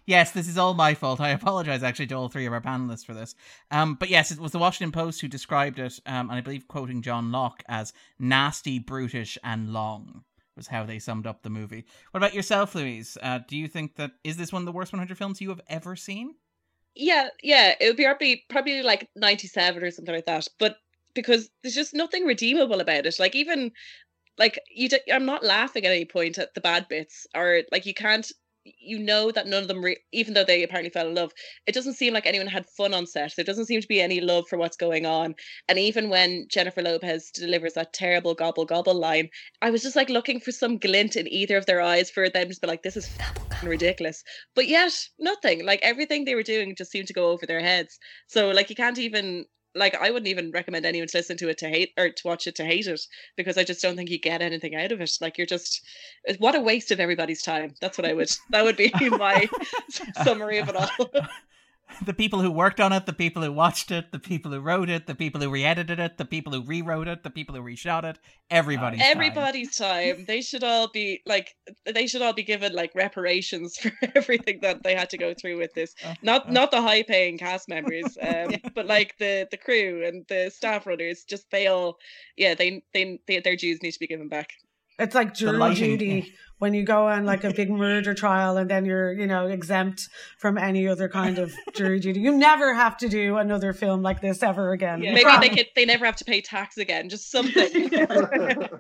yes, this is all my fault. I apologize actually to all three of our panelists for this. Um, but yes, it was the Washington Post who described it, um, and I believe quoting John Locke as nasty, brutish, and long was how they summed up the movie. What about yourself, Louise? Uh, do you think that is this one of the worst 100 films you have ever seen? Yeah, yeah, it would be probably probably like 97 or something like that. But because there's just nothing redeemable about it. Like even like you, I'm not laughing at any point at the bad bits, or like you can't you know that none of them, re- even though they apparently fell in love, it doesn't seem like anyone had fun on set. There doesn't seem to be any love for what's going on. And even when Jennifer Lopez delivers that terrible gobble gobble line, I was just like looking for some glint in either of their eyes for them to be like, this is ridiculous. But yet, nothing. Like everything they were doing just seemed to go over their heads. So, like, you can't even like I wouldn't even recommend anyone to listen to it to hate or to watch it to hate it because I just don't think you get anything out of it. Like you're just eh, what a waste of everybody's time. That's what I would that would be my summary of it all. the people who worked on it, the people who watched it, the people who wrote it, the people who re-edited it, the people who rewrote it, the people who reshot it, everybody's everybody's time. time. They should all be like they should all be given like reparations for everything that they had to go through with this. Uh, not uh, not the high paying cast members, um, but like the the crew and the staff runners. Just they all, yeah, they they, they their dues need to be given back. It's like jury duty when you go on like a big murder trial and then you're, you know, exempt from any other kind of jury duty. You never have to do another film like this ever again. Yeah, maybe they could, they never have to pay tax again. Just something.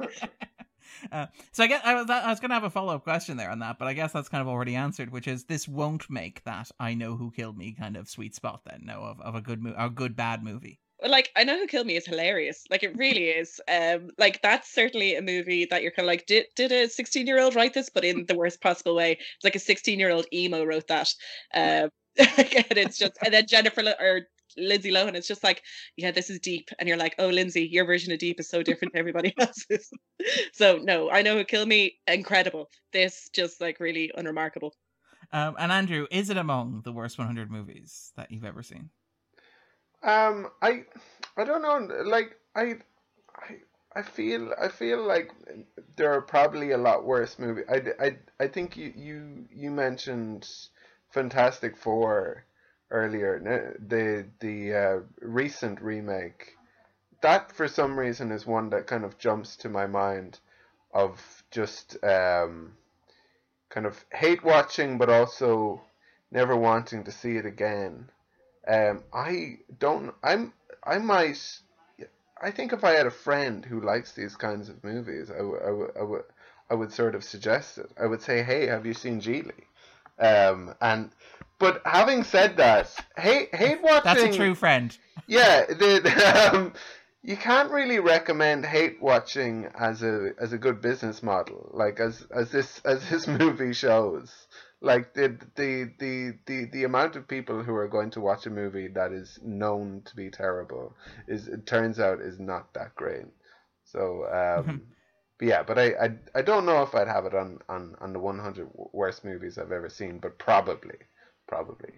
Uh, so I guess I was I was going to have a follow up question there on that, but I guess that's kind of already answered, which is this won't make that I know who killed me kind of sweet spot then, no, of, of a good mo- a good bad movie like I know who killed me is hilarious. Like it really is. Um, like that's certainly a movie that you're kind of like, did did a 16 year old write this, but in the worst possible way. It's like a 16 year old emo wrote that. Um, and it's just and then Jennifer or Lindsay Lohan, it's just like, yeah, this is deep, and you're like, oh, Lindsay, your version of deep is so different to everybody else's. so no, I know who killed me. Incredible. This just like really unremarkable. Um, and Andrew, is it among the worst 100 movies that you've ever seen? Um, I, I don't know. Like I, I, I feel I feel like there are probably a lot worse movies. I, I, I think you you you mentioned Fantastic Four earlier. The the uh, recent remake. That for some reason is one that kind of jumps to my mind, of just um, kind of hate watching, but also never wanting to see it again. Um, I don't. I'm. I might. I think if I had a friend who likes these kinds of movies, I, w- I, w- I would. I would sort of suggest it. I would say, "Hey, have you seen Gigli?" Um, and but having said that, hate hate watching. That's a true friend. Yeah, the, um, you can't really recommend hate watching as a as a good business model, like as as this as this movie shows like the, the the the the amount of people who are going to watch a movie that is known to be terrible is it turns out is not that great so um mm-hmm. but yeah but I, I i don't know if i'd have it on on on the 100 worst movies i've ever seen but probably probably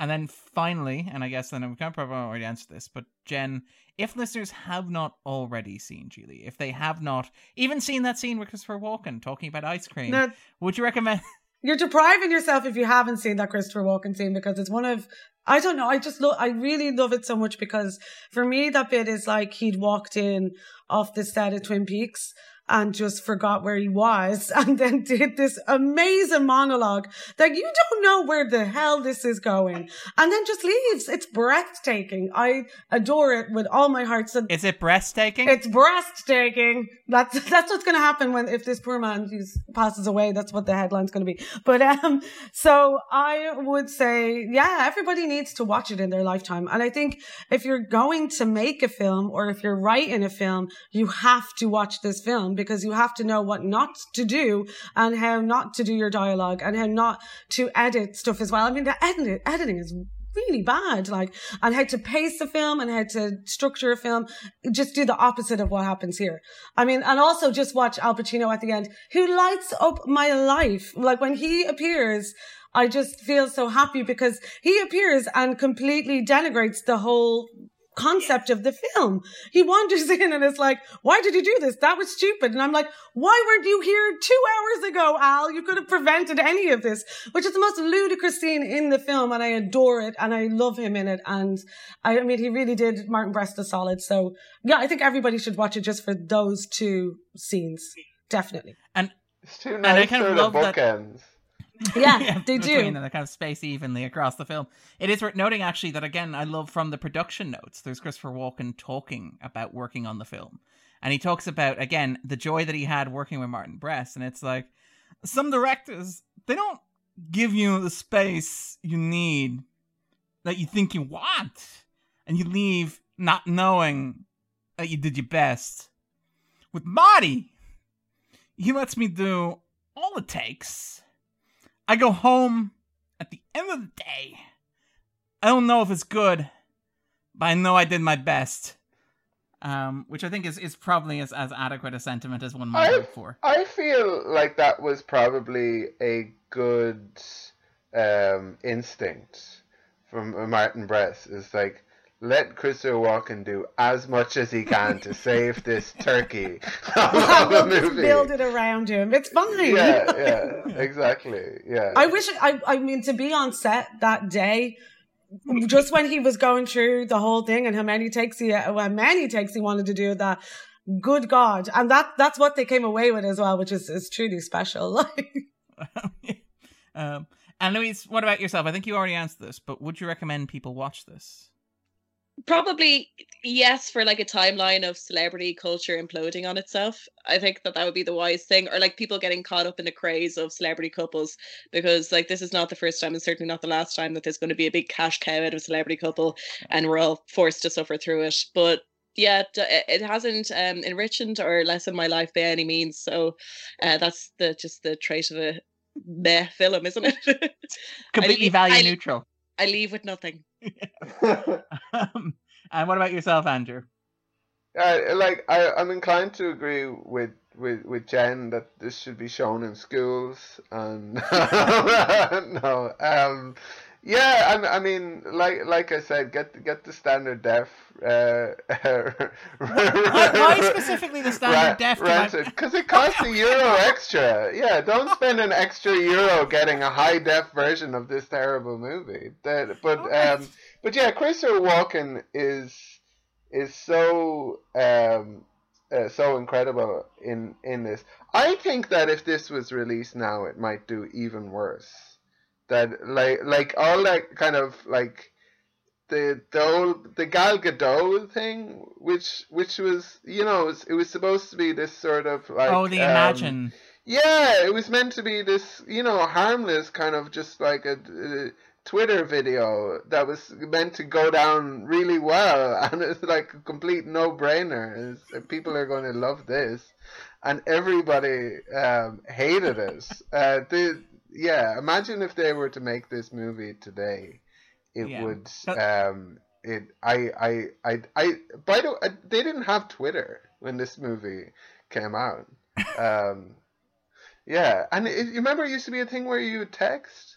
and then finally, and I guess then we can probably already answer this, but Jenn, if listeners have not already seen Gigli, if they have not even seen that scene with Christopher Walken talking about ice cream, no. would you recommend you're depriving yourself if you haven't seen that Christopher Walken scene because it's one of I don't know. I just love. I really love it so much because for me that bit is like he'd walked in off the set of Twin Peaks and just forgot where he was and then did this amazing monologue that you don't know where the hell this is going and then just leaves. It's breathtaking. I adore it with all my heart. So is it breathtaking? It's breathtaking. That's, that's what's going to happen when, if this poor man passes away, that's what the headline's going to be. But, um, so I would say, yeah, everybody needs to watch it in their lifetime. And I think if you're going to make a film or if you're writing a film, you have to watch this film because you have to know what not to do and how not to do your dialogue and how not to edit stuff as well. I mean, the edit, editing is really bad, like, and how to pace the film and how to structure a film. Just do the opposite of what happens here. I mean, and also just watch Al Pacino at the end, who lights up my life. Like when he appears, I just feel so happy because he appears and completely denigrates the whole concept of the film. He wanders in and is like, why did you do this? That was stupid. And I'm like, why weren't you here two hours ago, Al? You could have prevented any of this, which is the most ludicrous scene in the film. And I adore it and I love him in it. And I, I mean, he really did Martin Brest a solid. So yeah, I think everybody should watch it just for those two scenes. Definitely. And, it's too nice and I kind of love bookends. That yeah, they do. And they kind of space evenly across the film. It is worth noting, actually, that again, I love from the production notes, there's Christopher Walken talking about working on the film. And he talks about, again, the joy that he had working with Martin Brest. And it's like, some directors, they don't give you the space you need that you think you want. And you leave not knowing that you did your best. With Marty, he lets me do all it takes I go home at the end of the day. I don't know if it's good, but I know I did my best. Um, which I think is, is probably as, as adequate a sentiment as one might hope for. I feel like that was probably a good um, instinct from Martin Brest is like let Christopher Walken do as much as he can to save this turkey we'll just build it around him. It's fine. Yeah, yeah, exactly. Yeah. I wish. I, I mean, to be on set that day, just when he was going through the whole thing and how many takes he, how many takes he wanted to do that. Good God, and that that's what they came away with as well, which is is truly special. Um, and Louise, what about yourself? I think you already answered this, but would you recommend people watch this? Probably yes for like a timeline of celebrity culture imploding on itself. I think that that would be the wise thing or like people getting caught up in the craze of celebrity couples because like this is not the first time and certainly not the last time that there's going to be a big cash cow out of a celebrity couple and we're all forced to suffer through it. But yeah it hasn't um enriched or lessened my life by any means so uh, that's the just the trait of a meh film isn't it? Completely value neutral. I leave with nothing. um, and what about yourself, Andrew? Uh, like I, I'm inclined to agree with, with, with Jenn that this should be shown in schools and no, um, yeah, I, I mean, like like I said, get get the standard def. Uh, why, why, specifically the standard def? Because it costs a euro extra. Yeah, don't spend an extra euro getting a high def version of this terrible movie. That, but um, but yeah, Christopher Walken is is so um, uh, so incredible in in this. I think that if this was released now, it might do even worse that like like all that kind of like the the old the Gal Gadot thing, which which was you know it was, it was supposed to be this sort of like oh the um, Imagine yeah it was meant to be this you know harmless kind of just like a, a Twitter video that was meant to go down really well and it's like a complete no brainer. People are going to love this, and everybody um, hated it. Uh, the yeah, imagine if they were to make this movie today, it yeah. would. Um, it. I. I. I. I. By the way, they didn't have Twitter when this movie came out. Um, yeah, and it, you remember it used to be a thing where you text.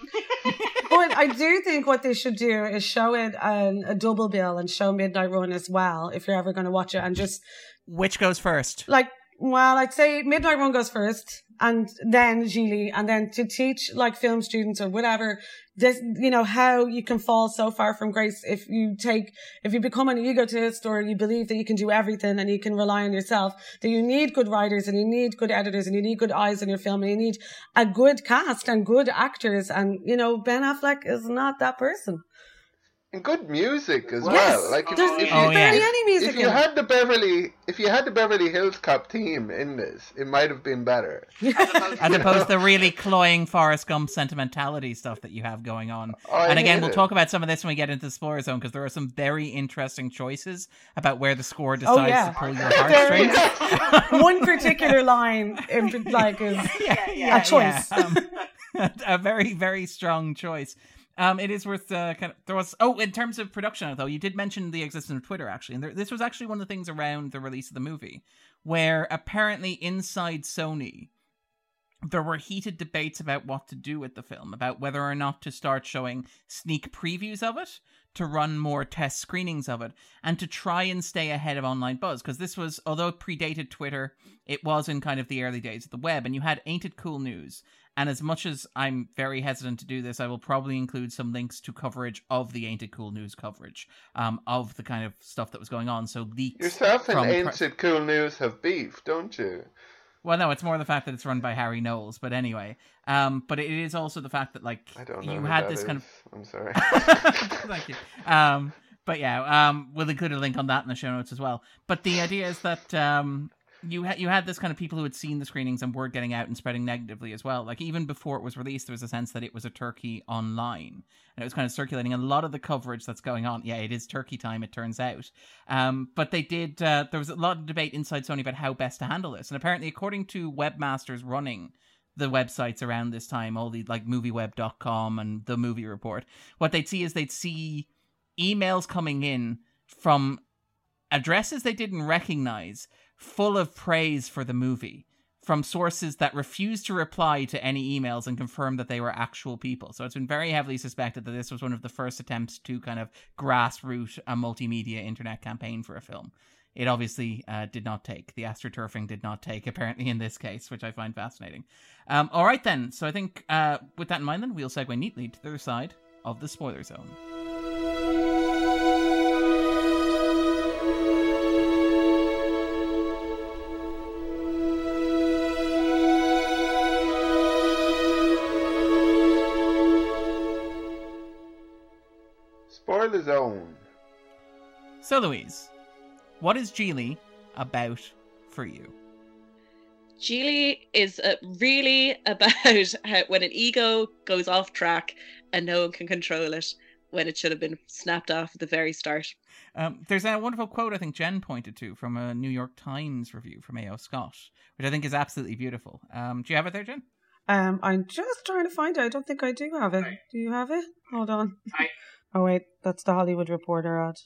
but I do think what they should do is show it um, a double bill and show Midnight Run as well if you're ever going to watch it and just which goes first. Like, well, I'd say Midnight Run goes first and then Gigli, and then to teach like film students or whatever, this, you know, how you can fall so far from grace if you take, if you become an egotist or you believe that you can do everything and you can rely on yourself, that you need good writers and you need good editors and you need good eyes in your film and you need a good cast and good actors. And, you know, Ben Affleck is not that person and good music as yes, well. Like if, if, oh, you, yeah. any music. If you had the Beverly, if you had the Beverly Hills Cop team in this, it might have been better. As opposed to the really cloying Forrest Gump sentimentality stuff that you have going on. Oh, and again, we'll it. talk about some of this when we get into the Spoiler Zone because there are some very interesting choices about where the score oh, decides oh, yeah. to pull your heartstrings. One particular line, in, like, is yeah, yeah, a choice. Um, a very, very strong choice. Um, it is worth uh, kind of there was oh in terms of production though you did mention the existence of Twitter actually and there, this was actually one of the things around the release of the movie where apparently inside Sony there were heated debates about what to do with the film about whether or not to start showing sneak previews of it to run more test screenings of it and to try and stay ahead of online buzz because this was although it predated Twitter it was in kind of the early days of the web and you had Ain't It Cool News and as much as I'm very hesitant to do this, I will probably include some links to coverage of the Ain't It Cool News coverage um, of the kind of stuff that was going on. So leaks. Yourself and Ain't pre- It Cool News have beef, don't you? Well, no, it's more the fact that it's run by Harry Knowles. But anyway, um, but it is also the fact that like you had this is. kind of. I'm sorry. Thank you. Um, but yeah, um, we'll include a link on that in the show notes as well. But the idea is that um, you had you had this kind of people who had seen the screenings and word getting out and spreading negatively as well. Like even before it was released, there was a sense that it was a turkey online, and it was kind of circulating. a lot of the coverage that's going on, yeah, it is turkey time. It turns out, um, but they did. Uh, there was a lot of debate inside Sony about how best to handle this, and apparently, according to webmasters running the websites around this time, all the like movieweb.com and the movie report, what they'd see is they'd see emails coming in from addresses they didn't recognize full of praise for the movie from sources that refused to reply to any emails and confirm that they were actual people. So it's been very heavily suspected that this was one of the first attempts to kind of grassroots a multimedia internet campaign for a film. It obviously uh, did not take. The astroturfing did not take, apparently, in this case, which I find fascinating. Um, all right, then. So I think uh, with that in mind, then, we'll segue neatly to the other side of the spoiler zone. Spoiler zone. So, Louise, what is Gigli about for you? Gigli is uh, really about how when an ego goes off track and no one can control it when it should have been snapped off at the very start. Um, there's a wonderful quote I think Jenn pointed to from a New York Times review from A.O. Scott, which I think is absolutely beautiful. Um, do you have it there, Jenn? Um, I'm just trying to find it. I don't think I do have it. Do you have it? Hold on. Oh wait, that's the Hollywood Reporter ad.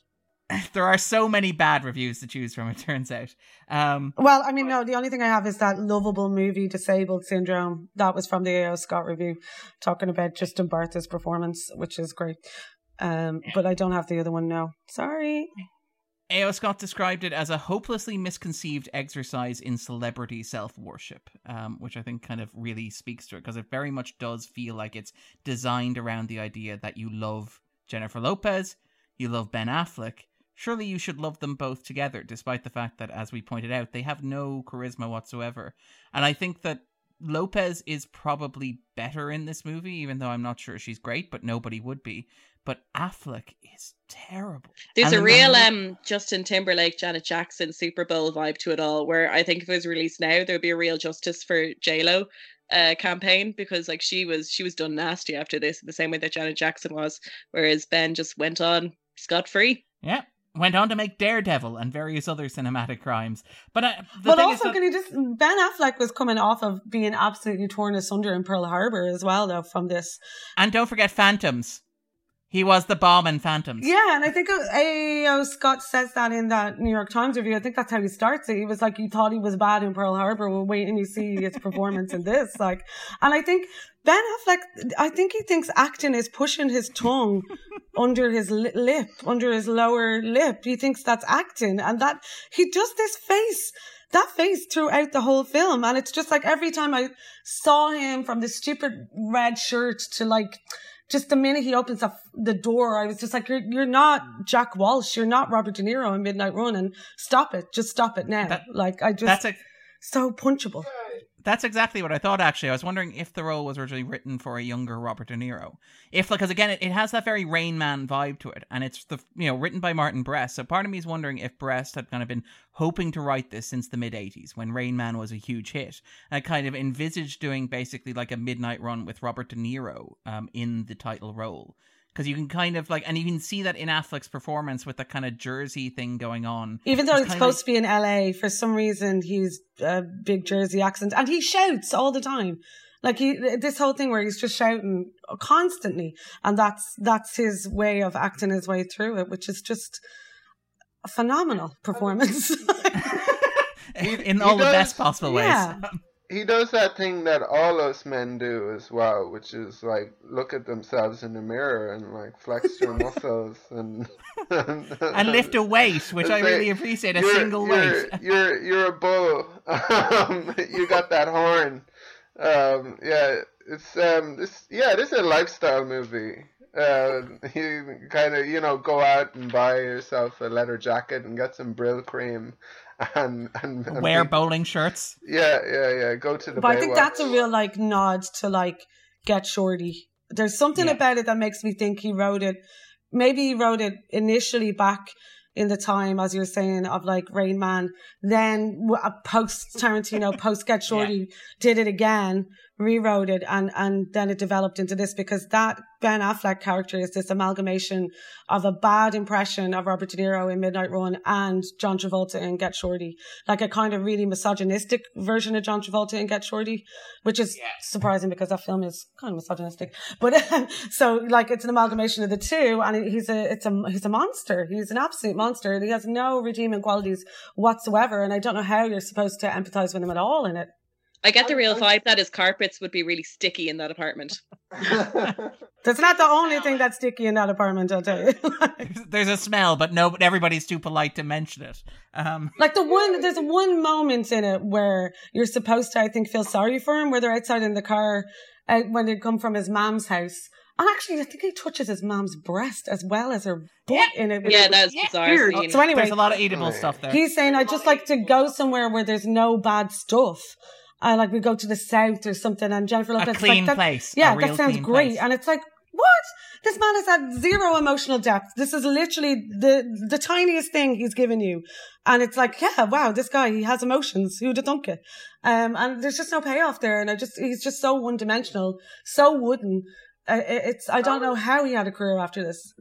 there are so many bad reviews to choose from. It turns out. Um, well, I mean, no. The only thing I have is that lovable movie, Disabled Syndrome. That was from the A.O. Scott review, talking about Justin Bartha's performance, which is great. Um, but I don't have the other one now. Sorry. A.O. Scott described it as a hopelessly misconceived exercise in celebrity self worship, um, which I think kind of really speaks to it because it very much does feel like it's designed around the idea that you love Jennifer Lopez, you love Ben Affleck, surely you should love them both together, despite the fact that, as we pointed out, they have no charisma whatsoever. And I think that Lopez is probably better in this movie, even though I'm not sure she's great, but nobody would be. But Affleck is terrible. There's and a real um Justin Timberlake, Janet Jackson Super Bowl vibe to it all, where I think if it was released now, there would be a real justice for J Lo. Uh, campaign because like she was she was done nasty after this in the same way that Janet Jackson was whereas Ben just went on scot free yeah went on to make Daredevil and various other cinematic crimes. But uh, but also, that... can you just Ben Affleck was coming off of being absolutely torn asunder in Pearl Harbor as well, though from this. And don't forget Phantoms. He was the bomb in Phantoms. Yeah, and I think A.O. Scott says that in that New York Times review. I think that's how he starts it. He was like, "You thought he was bad in Pearl Harbor. Well, wait and you see his performance in this." Like, and I think Ben Affleck, I think he thinks acting is pushing his tongue under his lip, under his lower lip. He thinks that's acting, and that he does this face that face throughout the whole film. And it's just like every time I saw him from the stupid red shirt to like just the minute he opens up the door, I was just like, "You're you're not Jack Walsh. You're not Robert De Niro in Midnight Run, and stop it. Just stop it now." That, like I just that's a, so punchable that's exactly what I thought. Actually, I was wondering if the role was originally written for a younger Robert De Niro. If, because again, it, it has that very Rain Man vibe to it, and it's the you know written by Martin Brest. So part of me is wondering if Brest had kind of been hoping to write this since the mid '80s when Rain Man was a huge hit, and I kind of envisaged doing basically like a midnight run with Robert De Niro um, in the title role because you can kind of like, and you can see that in Affleck's performance with the kind of Jersey thing going on. Even though it's, it's supposed to be in LA, for some reason he's a big Jersey accent, and he shouts all the time. Like he, this whole thing where he's just shouting constantly, and that's that's his way of acting his way through it, which is just a phenomenal performance. in all the best possible ways. Yeah. he does that thing that all us men do as well, which is like look at themselves in the mirror and like flex your muscles and and, and lift a weight, which I really appreciate. A single you're, weight. You're you're a bull. Um, you got that horn. Um, yeah, it's um, this yeah, this is a lifestyle movie. Uh, you kind of you know go out and buy yourself a leather jacket and get some Brylcreem and, and, and wear be, bowling shirts. Yeah, yeah, yeah. Go to the. But I think that's a real like nod to like get shorty. There's something yeah. about it that makes me think he wrote it. Maybe he wrote it initially back in the time, as you're saying, of like Rain Man. Then uh, post Tarantino, post Get Shorty, yeah. did it again, rewrote it, and and then it developed into this because that Ben Affleck character is this amalgamation of a bad impression of Robert De Niro in Midnight Run and John Travolta in Get Shorty, like a kind of really misogynistic version of John Travolta in Get Shorty, which is yes. surprising because that film is kind of misogynistic. But so like it's an amalgamation of the two, and he's a it's a he's a monster. He's an absolute monster. He has no redeeming qualities whatsoever, and I don't know how you're supposed to empathize with him at all in it. I get the real vibe that his carpets would be really sticky in that apartment. That's not the only thing that's sticky in that apartment, I'll tell you. there's a smell, but no, everybody's too polite to mention it. Um, like the one, there's one moment in it where you're supposed to, I think, feel sorry for him, where they're outside in the car uh, when they come from his mom's house. And actually, I think he touches his mom's breast as well as her butt yeah. in it. Yeah, that's bizarre. Scene. So anyway, there's a lot of eatable stuff there. He's saying, "I just like to go somewhere where there's no bad stuff." I like we go to the south or something, and Jennifer Lopez a clean like, place. Yeah, that sounds great. Place. And it's like, what? This man has had zero emotional depth. This is literally the the tiniest thing he's given you, and it's like, yeah, wow, this guy he has emotions. Who'd have thunk it? Um, and there's just no payoff there, and I just he's just so one dimensional, so wooden. Uh, it's I don't know how he had a career after this.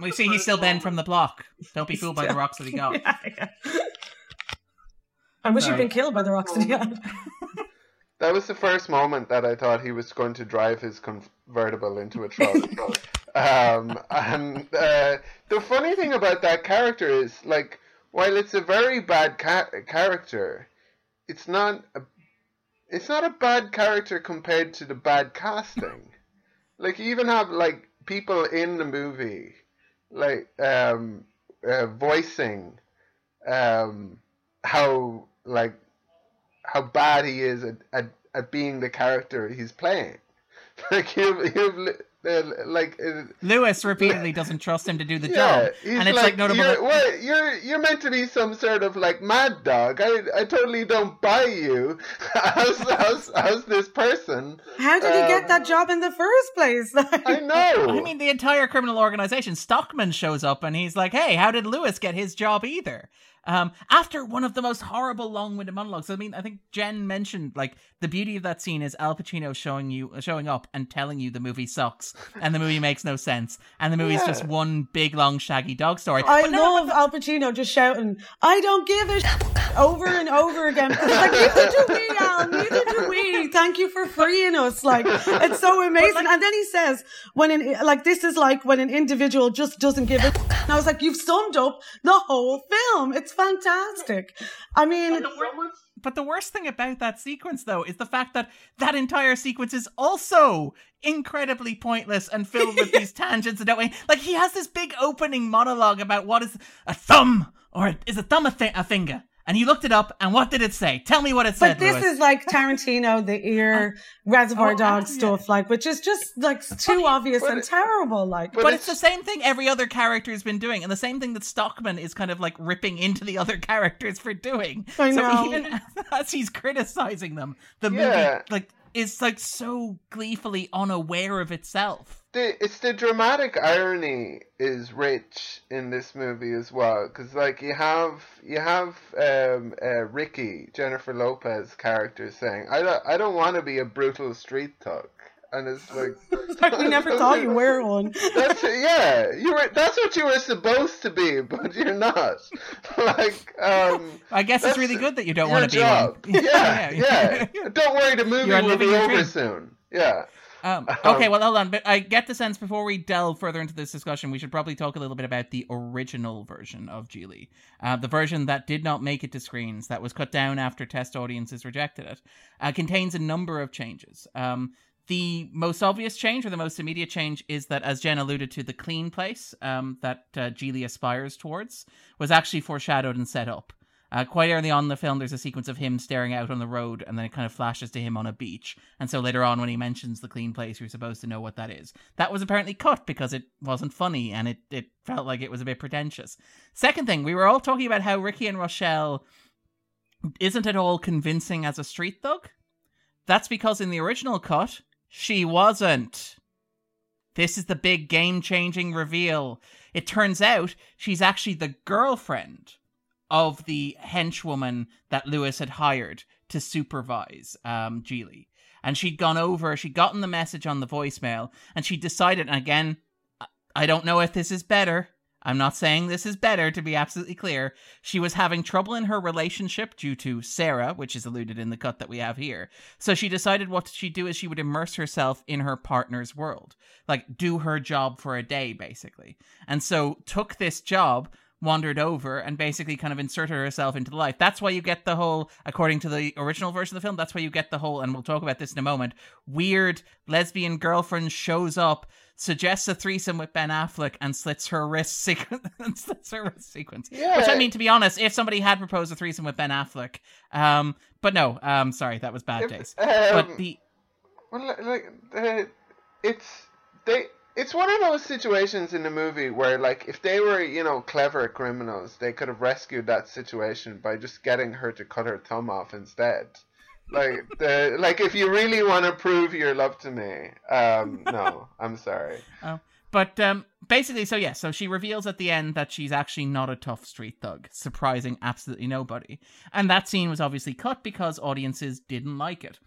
We see he's still Ben from the block. Don't be fooled by the rocks that he got. yeah, yeah. I wish he'd been killed by the rocks that he had. That was the first moment that I thought he was going to drive his convertible into a truck. um, and uh, the funny thing about that character is, like, while it's a very bad ca- character, it's not a, it's not a bad character compared to the bad casting. Like, you even have like people in the movie, like um, uh, voicing um, how like how bad he is at, at, at being the character he's playing. Like you've, you've uh, like uh, Lewis repeatedly doesn't trust him to do the yeah, job, and it's like, like notable. You're, that... well, you're you're meant to be some sort of like mad dog. I I totally don't buy you. how's, how's, how's this person? How did um, he get that job in the first place? I know. I mean, the entire criminal organization. Starkman shows up and he's like, "Hey, how did Lewis get his job either?" Um, after one of the most horrible long-winded monologues. I mean, I think Jenn mentioned like the beauty of that scene is Al Pacino showing you, showing up and telling you the movie sucks and the movie makes no sense and the movie's yeah. just one big long shaggy dog story. I but love no, Al Pacino just shouting, "I don't give a." Sh-, over and over again it's like neither do we, Al, neither do we. Thank you for freeing us. Like it's so amazing. Like, and then he says, "When an like this is like when an individual just doesn't give a." And I was like, "You've summed up the whole film. It's fantastic." I mean. But the worst thing about that sequence, though, is the fact that that entire sequence is also incredibly pointless and filled with these tangents and way. Like he has this big opening monologue about what is a thumb or is a thumb a, th- a finger, and he looked it up, and what did it say? Tell me what it said. But this Lewis. is like Tarantino, the ear, oh, Reservoir oh, Dog stuff, yeah. like, which is just like too but, obvious and it, terrible. Like, but, but it's, it's, the same thing every other character has been doing, and the same thing that Starkman is kind of like ripping into the other characters for doing. I know. So even as he's criticizing them, the yeah. movie like is like so gleefully unaware of itself. The it's the dramatic irony is rich in this movie as well because like you have you have um, uh, Ricki Jennifer Lopez character saying I don't I don't want to be a brutal street thug and it's like, like we never thought you were one. That's yeah, you were. That's what you were supposed to be, but you're not. like, um, I guess it's really good that you don't want to be one. Yeah, yeah, yeah. Don't worry, the movie will be over dream. soon. Yeah. Um, okay, well, hold on. But I get the sense before we delve further into this discussion, we should probably talk a little bit about the original version of Gigli, uh, the version that did not make it to screens, that was cut down after test audiences rejected it. Uh, contains a number of changes. Um, the most obvious change, or the most immediate change, is that, as Jenn alluded to, the clean place um, that uh, Gigli aspires towards was actually foreshadowed and set up. Uh, quite early on in the film, there's a sequence of him staring out on the road, and then it kind of flashes to him on a beach. And so later on, when he mentions the clean place, you're supposed to know what that is. That was apparently cut because it wasn't funny and it, it felt like it was a bit pretentious. Second thing, we were all talking about how Ricki and Rochelle isn't at all convincing as a street thug. That's because in the original cut, she wasn't. This is the big game changing reveal. It turns out she's actually the girlfriend of the henchwoman that Lewis had hired to supervise um, Gigli. And she'd gone over, she'd gotten the message on the voicemail, and she decided, and again, I don't know if this is better. I'm not saying this is better, to be absolutely clear. She was having trouble in her relationship due to Sarah, which is alluded in the cut that we have here. So she decided what she'd do is she would immerse herself in her partner's world. Like, do her job for a day, basically. And so took this job wandered over and basically kind of inserted herself into the life. That's why you get the whole, according to the original version of the film, that's why you get the whole, and we'll talk about this in a moment, weird lesbian girlfriend shows up, suggests a threesome with Ben Affleck, and slits her wrist sequence. slits her wrist sequence. Yeah. Which I mean, to be honest, if somebody had proposed a threesome with Ben Affleck, um, but no, um, sorry, that was bad If- taste. um, but the Well, like uh, it's they. It's one of those situations in the movie where, like, if they were, you know, clever criminals, they could have rescued that situation by just getting her to cut her thumb off instead. Like, the like, if you really want to prove your love to me, um, no, I'm sorry. oh. But um, basically, so yeah, so she reveals at the end that she's actually not a tough street thug, surprising absolutely nobody. And that scene was obviously cut because audiences didn't like it.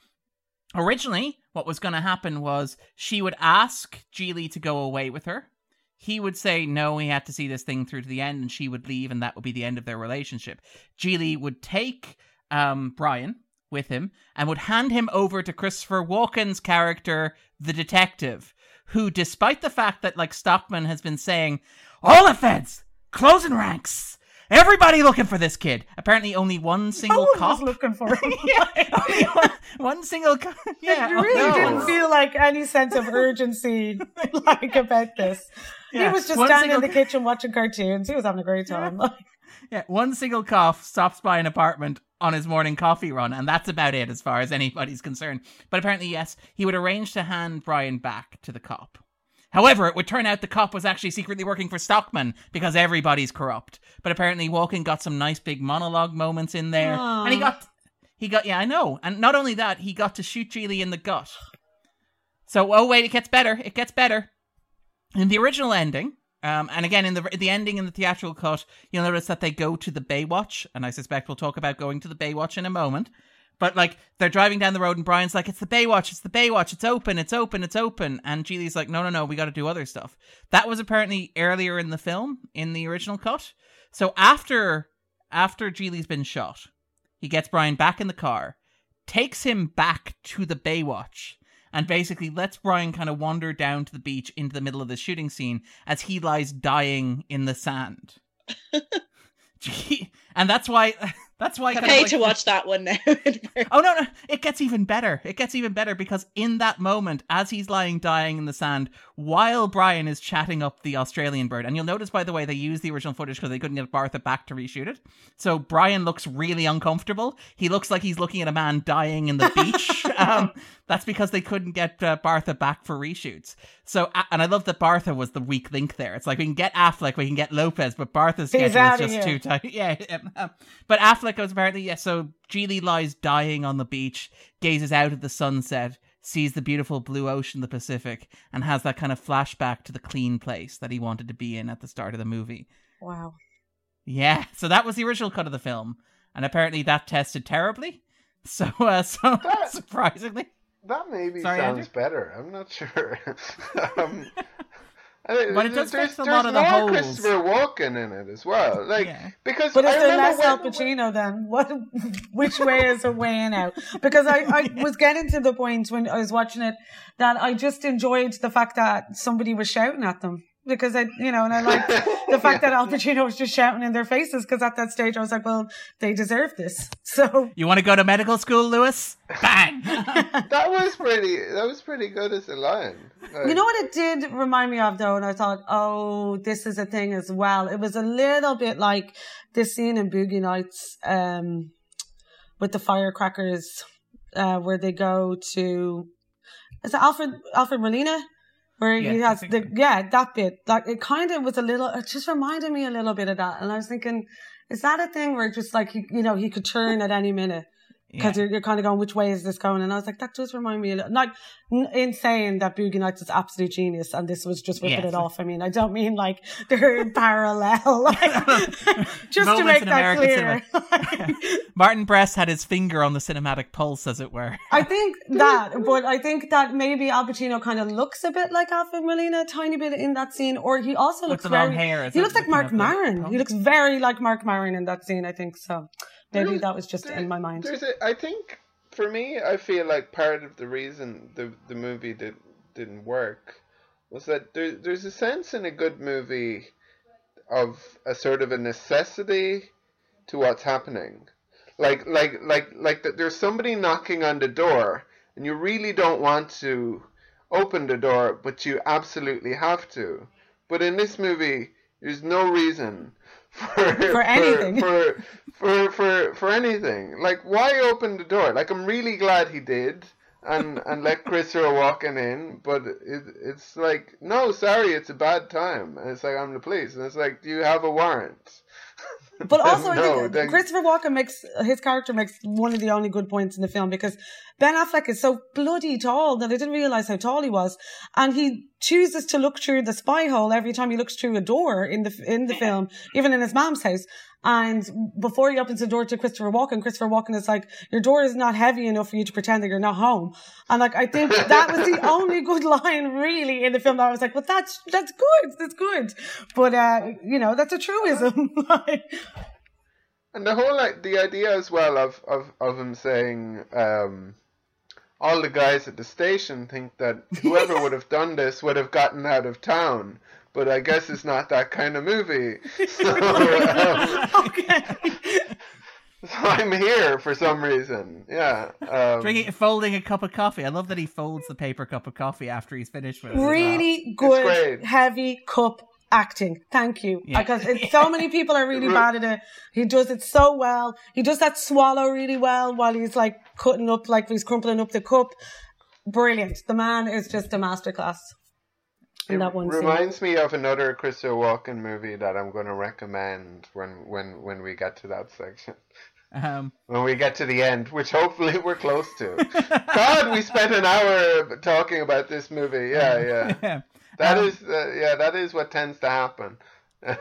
Originally, what was going to happen was she would ask Gigli to go away with her. He would say no, he had to see this thing through to the end, and she would leave, and that would be the end of their relationship. Gigli would take um, Brian with him and would hand him over to Christopher Walken's character, the detective, who, despite the fact that like Starkman has been saying, all the feds closing ranks, everybody looking for this kid. Apparently, only one single one cop. was looking for him. yeah, only one, one single. Co- yeah, really no. didn't feel like any sense of urgency like about this. Yeah, He was just one standing single- in the kitchen watching cartoons. He was having a great time. Yeah, one single cough stops by an apartment on his morning coffee run, and that's about it as far as anybody's concerned. But apparently, yes, he would arrange to hand Brian back to the cop. However, it would turn out the cop was actually secretly working for Starkman because everybody's corrupt. But apparently, Walken got some nice big monologue moments in there, and he got, he got, yeah, I know, and not only that, he got to shoot Gigli in the gut. So, oh wait, it gets better. It gets better. In the original ending, um, and again in the the ending in the theatrical cut, you'll notice that they go to the Baywatch, and I suspect we'll talk about going to the Baywatch in a moment. But like they're driving down the road, and Brian's like, "It's the Baywatch, it's the Baywatch, it's open, it's open, it's open," and Gigli's like, "No, no, no, we got to do other stuff." That was apparently earlier in the film in the original cut. So after after Gigli's been shot, he gets Brian back in the car, takes him back to the Baywatch, and basically lets Brian kind of wander down to the beach into the middle of the shooting scene as he lies dying in the sand. Gee, and that's why that's why I pay like- to watch that one now. Oh no, no, it gets even better. It gets even better because in that moment, as he's lying dying in the sand, while Brian is chatting up the Australian bird, and you'll notice by the way they used the original footage because they couldn't get Bartha back to reshoot it. So Brian looks really uncomfortable. He looks like he's looking at a man dying in the beach. um, that's because they couldn't get uh, Bartha back for reshoots. So, a- and I love that Bartha was the weak link there. It's like we can get Affleck, we can get Lopez, but Bartha's schedule is just here. too tight. Yeah, um, but Affleck was apparently yeah. So Gigli lies dying on the beach, gazes out at the sunset, sees the beautiful blue ocean, the Pacific, and has that kind of flashback to the clean place that he wanted to be in at the start of the movie. wow. Yeah, so that was the original cut of the film, and apparently that tested terribly. So, uh, so That- surprisingly, That maybe Sorry, sounds Andrew? better. I'm not sure. um, But it does there's, fix a lot of the more holes. Christopher Walken in it as well. Like Yeah. because But is I there remember less when- Al Pacino then? What? Which way is it weighing out? Because I, I was getting to the point when I was watching it that I just enjoyed the fact that somebody was shouting at them because I, you know, and I liked the fact that Al Pacino was just shouting in their faces because at that stage I was like, well, they deserve this. So you want to go to medical school, Lewis? Bang! that was pretty. That was pretty good as a line. Like, You know what it did remind me of though, and I thought, oh, this is a thing as well. It was a little bit like this scene in Boogie Nights, um, with the firecrackers, uh, where they go to, is it Alfred, Alfred Molina? Where he Yeah, I has the, yeah, that bit. Like, it kind of was a little, it just reminded me a little bit of that. And I was thinking, is that a thing where just like, he, you know, he could turn at any minute? Because Yeah. you're, you're kind of going, which way is this going? And I was like, that does remind me a little, like, n- in saying that Boogie Nights is absolute genius and this was just ripping Yes. it off. I mean, I don't mean like they're in parallel, like, just to make that American clear. Martin Brest had his finger on the cinematic pulse, as it were. I think that, but I think that maybe Al Pacino kind of looks a bit like Alfred Molina, a tiny bit in that scene, or he also With looks the long very, hair. he looks like Marc Maron. He looks very like Marc Maron in that scene, I think. So maybe that was just there- in my mind. There's a, I think for me, I feel like part of the reason the the movie did didn't work was that there, there's a sense in a good movie of a sort of a necessity to what's happening. Like like like like that there's somebody knocking on the door and you really don't want to open the door, but you absolutely have to. But in this movie, there's no reason for, for anything. For, for, for, for, anything. Like, why open the door? Like, I'm really glad he did and, and let Chris Christopher Walken in, but it, it's like, no, sorry, it's a bad time. And it's like, I'm the police. And it's like, do you have a warrant? But also, no, I think then... Christopher Walken makes his character makes one of the only good points in the film because Ben Affleck is so bloody tall that I didn't realize how tall he was, and he chooses to look through the spy hole every time he looks through a door in the in the film, even in his mom's house. And before he opens the door to Christopher Walken, Christopher Walken is like, "Your door is not heavy enough for you to pretend that you're not home." And like, I think that was the only good line really in the film. That I was like, "Well, that's that's good, that's good," but uh, you know, that's a truism. and the whole like the idea as well of of of him saying. Um, all the guys at the station think that whoever would have done this would have gotten out of town. But I guess it's not that kind of movie. So, um, so I'm here for some reason. Yeah. Um, Drinking, folding a cup of coffee. I love that he folds the paper cup of coffee after he's finished with it. Really well. good, heavy cup acting. Thank you. Yeah. Because it, so many people are really bad at it. He does it so well. He does that swallow really well while he's like cutting up, like he's crumpling up the cup. Brilliant. The man is just a masterclass. In that one reminds scene. me of another Christopher Walken movie that I'm going to recommend when when when we get to that section. Um, when we get to the end, which hopefully we're close to. God, we spent an hour talking about this movie. Yeah, yeah. yeah. That um, is, uh, yeah, that is what tends to happen. uh,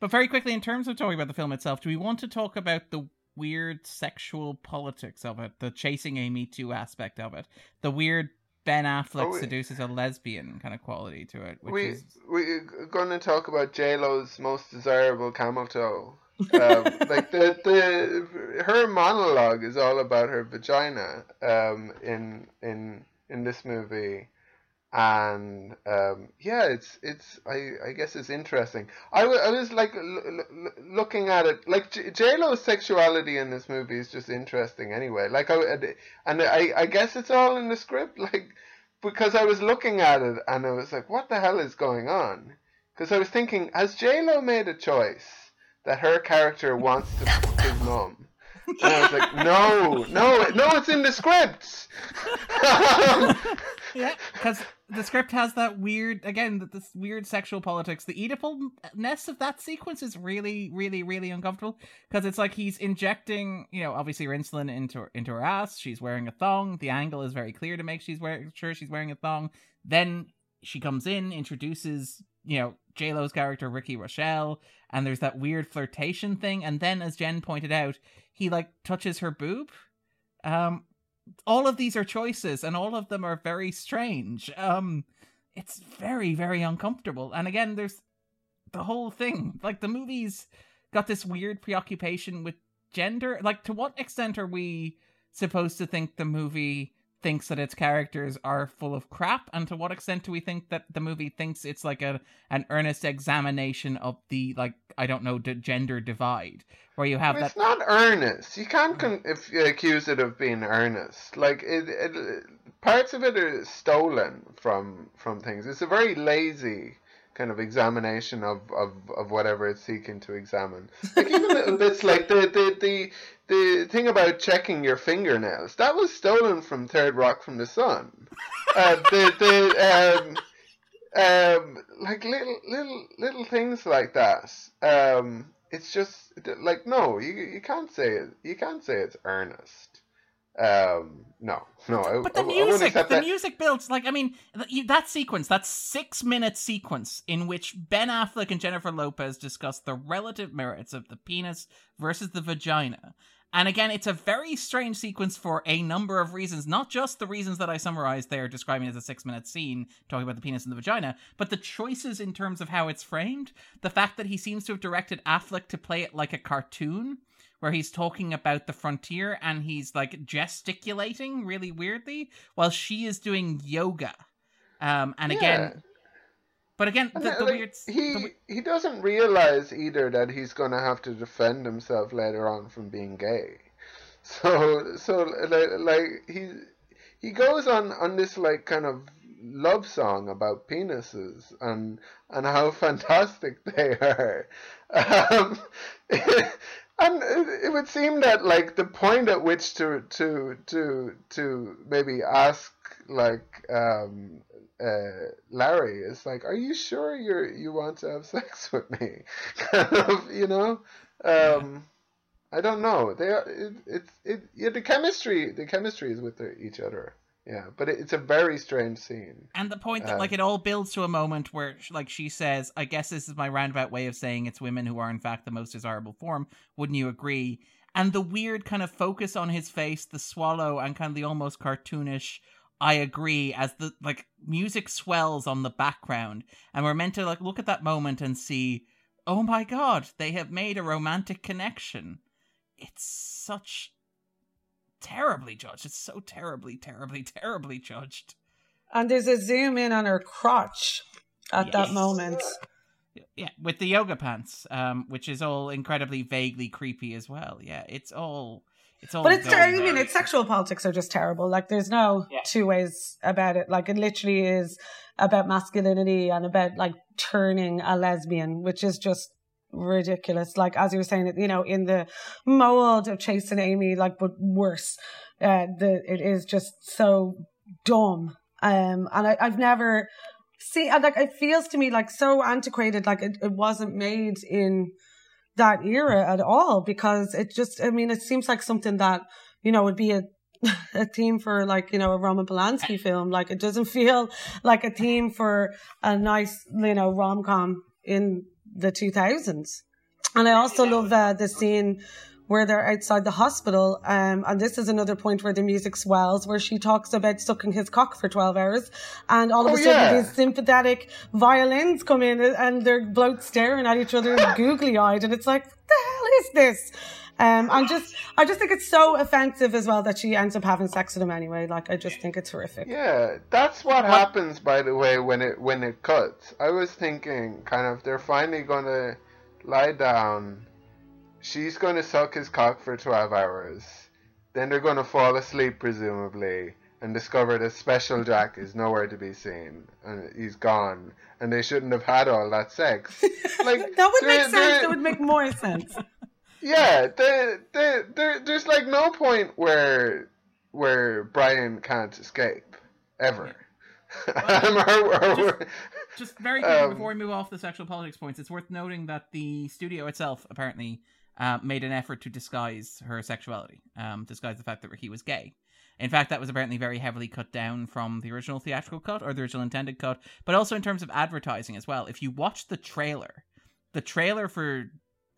but very quickly, in terms of talking about the film itself, do we want to talk about the weird sexual politics of it, the chasing Amy two aspect of it, the weird Ben Affleck we, seduces a lesbian kind of quality to it. Which we is... we're going to talk about J Lo's most desirable camel toe. um, like the the her monologue is all about her vagina um, in in in this movie and um, yeah, it's it's I, I guess it's interesting. I, w- I was like l- l- looking at it like J Lo's sexuality in this movie is just interesting anyway. Like I and I I guess it's all in the script like because I was looking at it and I was like, what the hell is going on? Because I was thinking, has J Lo made a choice that her character wants to fuck his mom? And I was like, no, no, no, it's in the script. yeah, because the script has that weird again this weird sexual politics. The oedipalness of that sequence is really really really uncomfortable because it's like he's injecting you know obviously her insulin into her, into her ass she's wearing a thong the angle is very clear to make she's wearing sure she's wearing a thong. Then she comes in introduces you know j lo's character ricki rochelle and there's that weird flirtation thing and then as jenn pointed out he like touches her boob um all of these are choices and all of them are very strange. Um it's very very uncomfortable. And again there's the whole thing. Like the movie's got this weird preoccupation with gender. Like to what extent are we supposed to think the movie thinks that its characters are full of crap and to what extent do we think that the movie thinks it's like a an earnest examination of the like i don't know the gender divide where you have it's that not earnest. You can't con- if you accuse it of being earnest. Like it, it parts of it are stolen from from things. It's a very lazy kind of examination of, of, of whatever it's seeking to examine. Like even little bits like the, the, the, the thing about checking your fingernails, that was stolen from Third Rock from the Sun. Uh, the, the, um, um, like little, little, little things like that. Um, it's just like, no, you, you can't say it, you can't say it's earnest. Um, no, no. But the I, music, I the that. music builds like I mean that sequence, that six minute sequence in which Ben Affleck and Jennifer Lopez discuss the relative merits of the penis versus the vagina. And again, it's a very strange sequence for a number of reasons, not just the reasons that I summarized there, describing as a six minute scene, talking about the penis and the vagina, but the choices in terms of how it's framed. The fact that he seems to have directed Affleck to play it like a cartoon, where he's talking about the frontier and he's like gesticulating really weirdly while she is doing yoga. Um, and again, But again, the, the like, weird he the, he doesn't realize either that he's going to have to defend himself later on from being gay. So so like, like he he goes on on this like kind of love song about penises and and how fantastic they are. Um, and it would seem that like the point at which to to to to maybe ask like um uh, Larry is like, "Are you sure you you want to have sex with me?" kind of, you know. Um, I don't know. They are it, it's it yeah the chemistry the chemistry is with the, each other. Yeah, but it's a very strange scene. And the point that um, like it all builds to a moment where like she says, "I guess this is my roundabout way of saying it's women who are in fact the most desirable form." Wouldn't you agree? And the weird kind of focus on his face, the swallow, and kind of the almost cartoonish I agree as the like music swells on the background and we're meant to like look at that moment and see oh my god they have made a romantic connection it's such terribly judged it's so terribly terribly terribly judged and there's a zoom in on her crotch at yes. that moment yeah with the yoga pants um which is all incredibly vaguely creepy as well yeah it's all it's all but it's very, I mean, it's sexual politics are just terrible. Like, there's no yeah. two ways about it. Like, it literally is about masculinity and about like turning a lesbian, which is just ridiculous. Like, as you were saying, you know, in the mold of chasing Amy, like, but worse. Uh, the it is just so dumb. Um, and I, I've never seen like it feels to me like so antiquated. Like it, it wasn't made in that era at all because it just, I mean, it seems like something that, you know, would be a, a theme for like, you know, a Roman Polanski film. Like it doesn't feel like a theme for a nice, you know, rom com in the 2000s. And I also love uh, the scene where they're outside the hospital. Um, and this is another point where the music swells, where she talks about sucking his cock for 12 hours. And all of oh, a sudden, yeah. these sympathetic violins come in and they're both staring at each other googly eyed. And it's like, what the hell is this? Um, and just, I just think it's so offensive as well that she ends up having sex with him anyway. Like, I just think it's horrific. Yeah, that's what, happens, by the way, when it when it cuts. I was thinking, kind of, they're finally gonna lie down she's going to suck his cock for 12 hours. Then they're going to fall asleep, presumably, and discover that Special Jack is nowhere to be seen. And he's gone. And they shouldn't have had all that sex. Like That would make sense. That would make more sense. Yeah, they, they, there's like no point where where Brian can't escape ever. just, just, very quickly um, before we move off the sexual politics points, it's worth noting that the studio itself apparently uh, made an effort to disguise her sexuality, um, disguise the fact that he was gay. In fact, that was apparently very heavily cut down from the original theatrical cut or the original intended cut, but also in terms of advertising as well. If you watch the trailer, the trailer for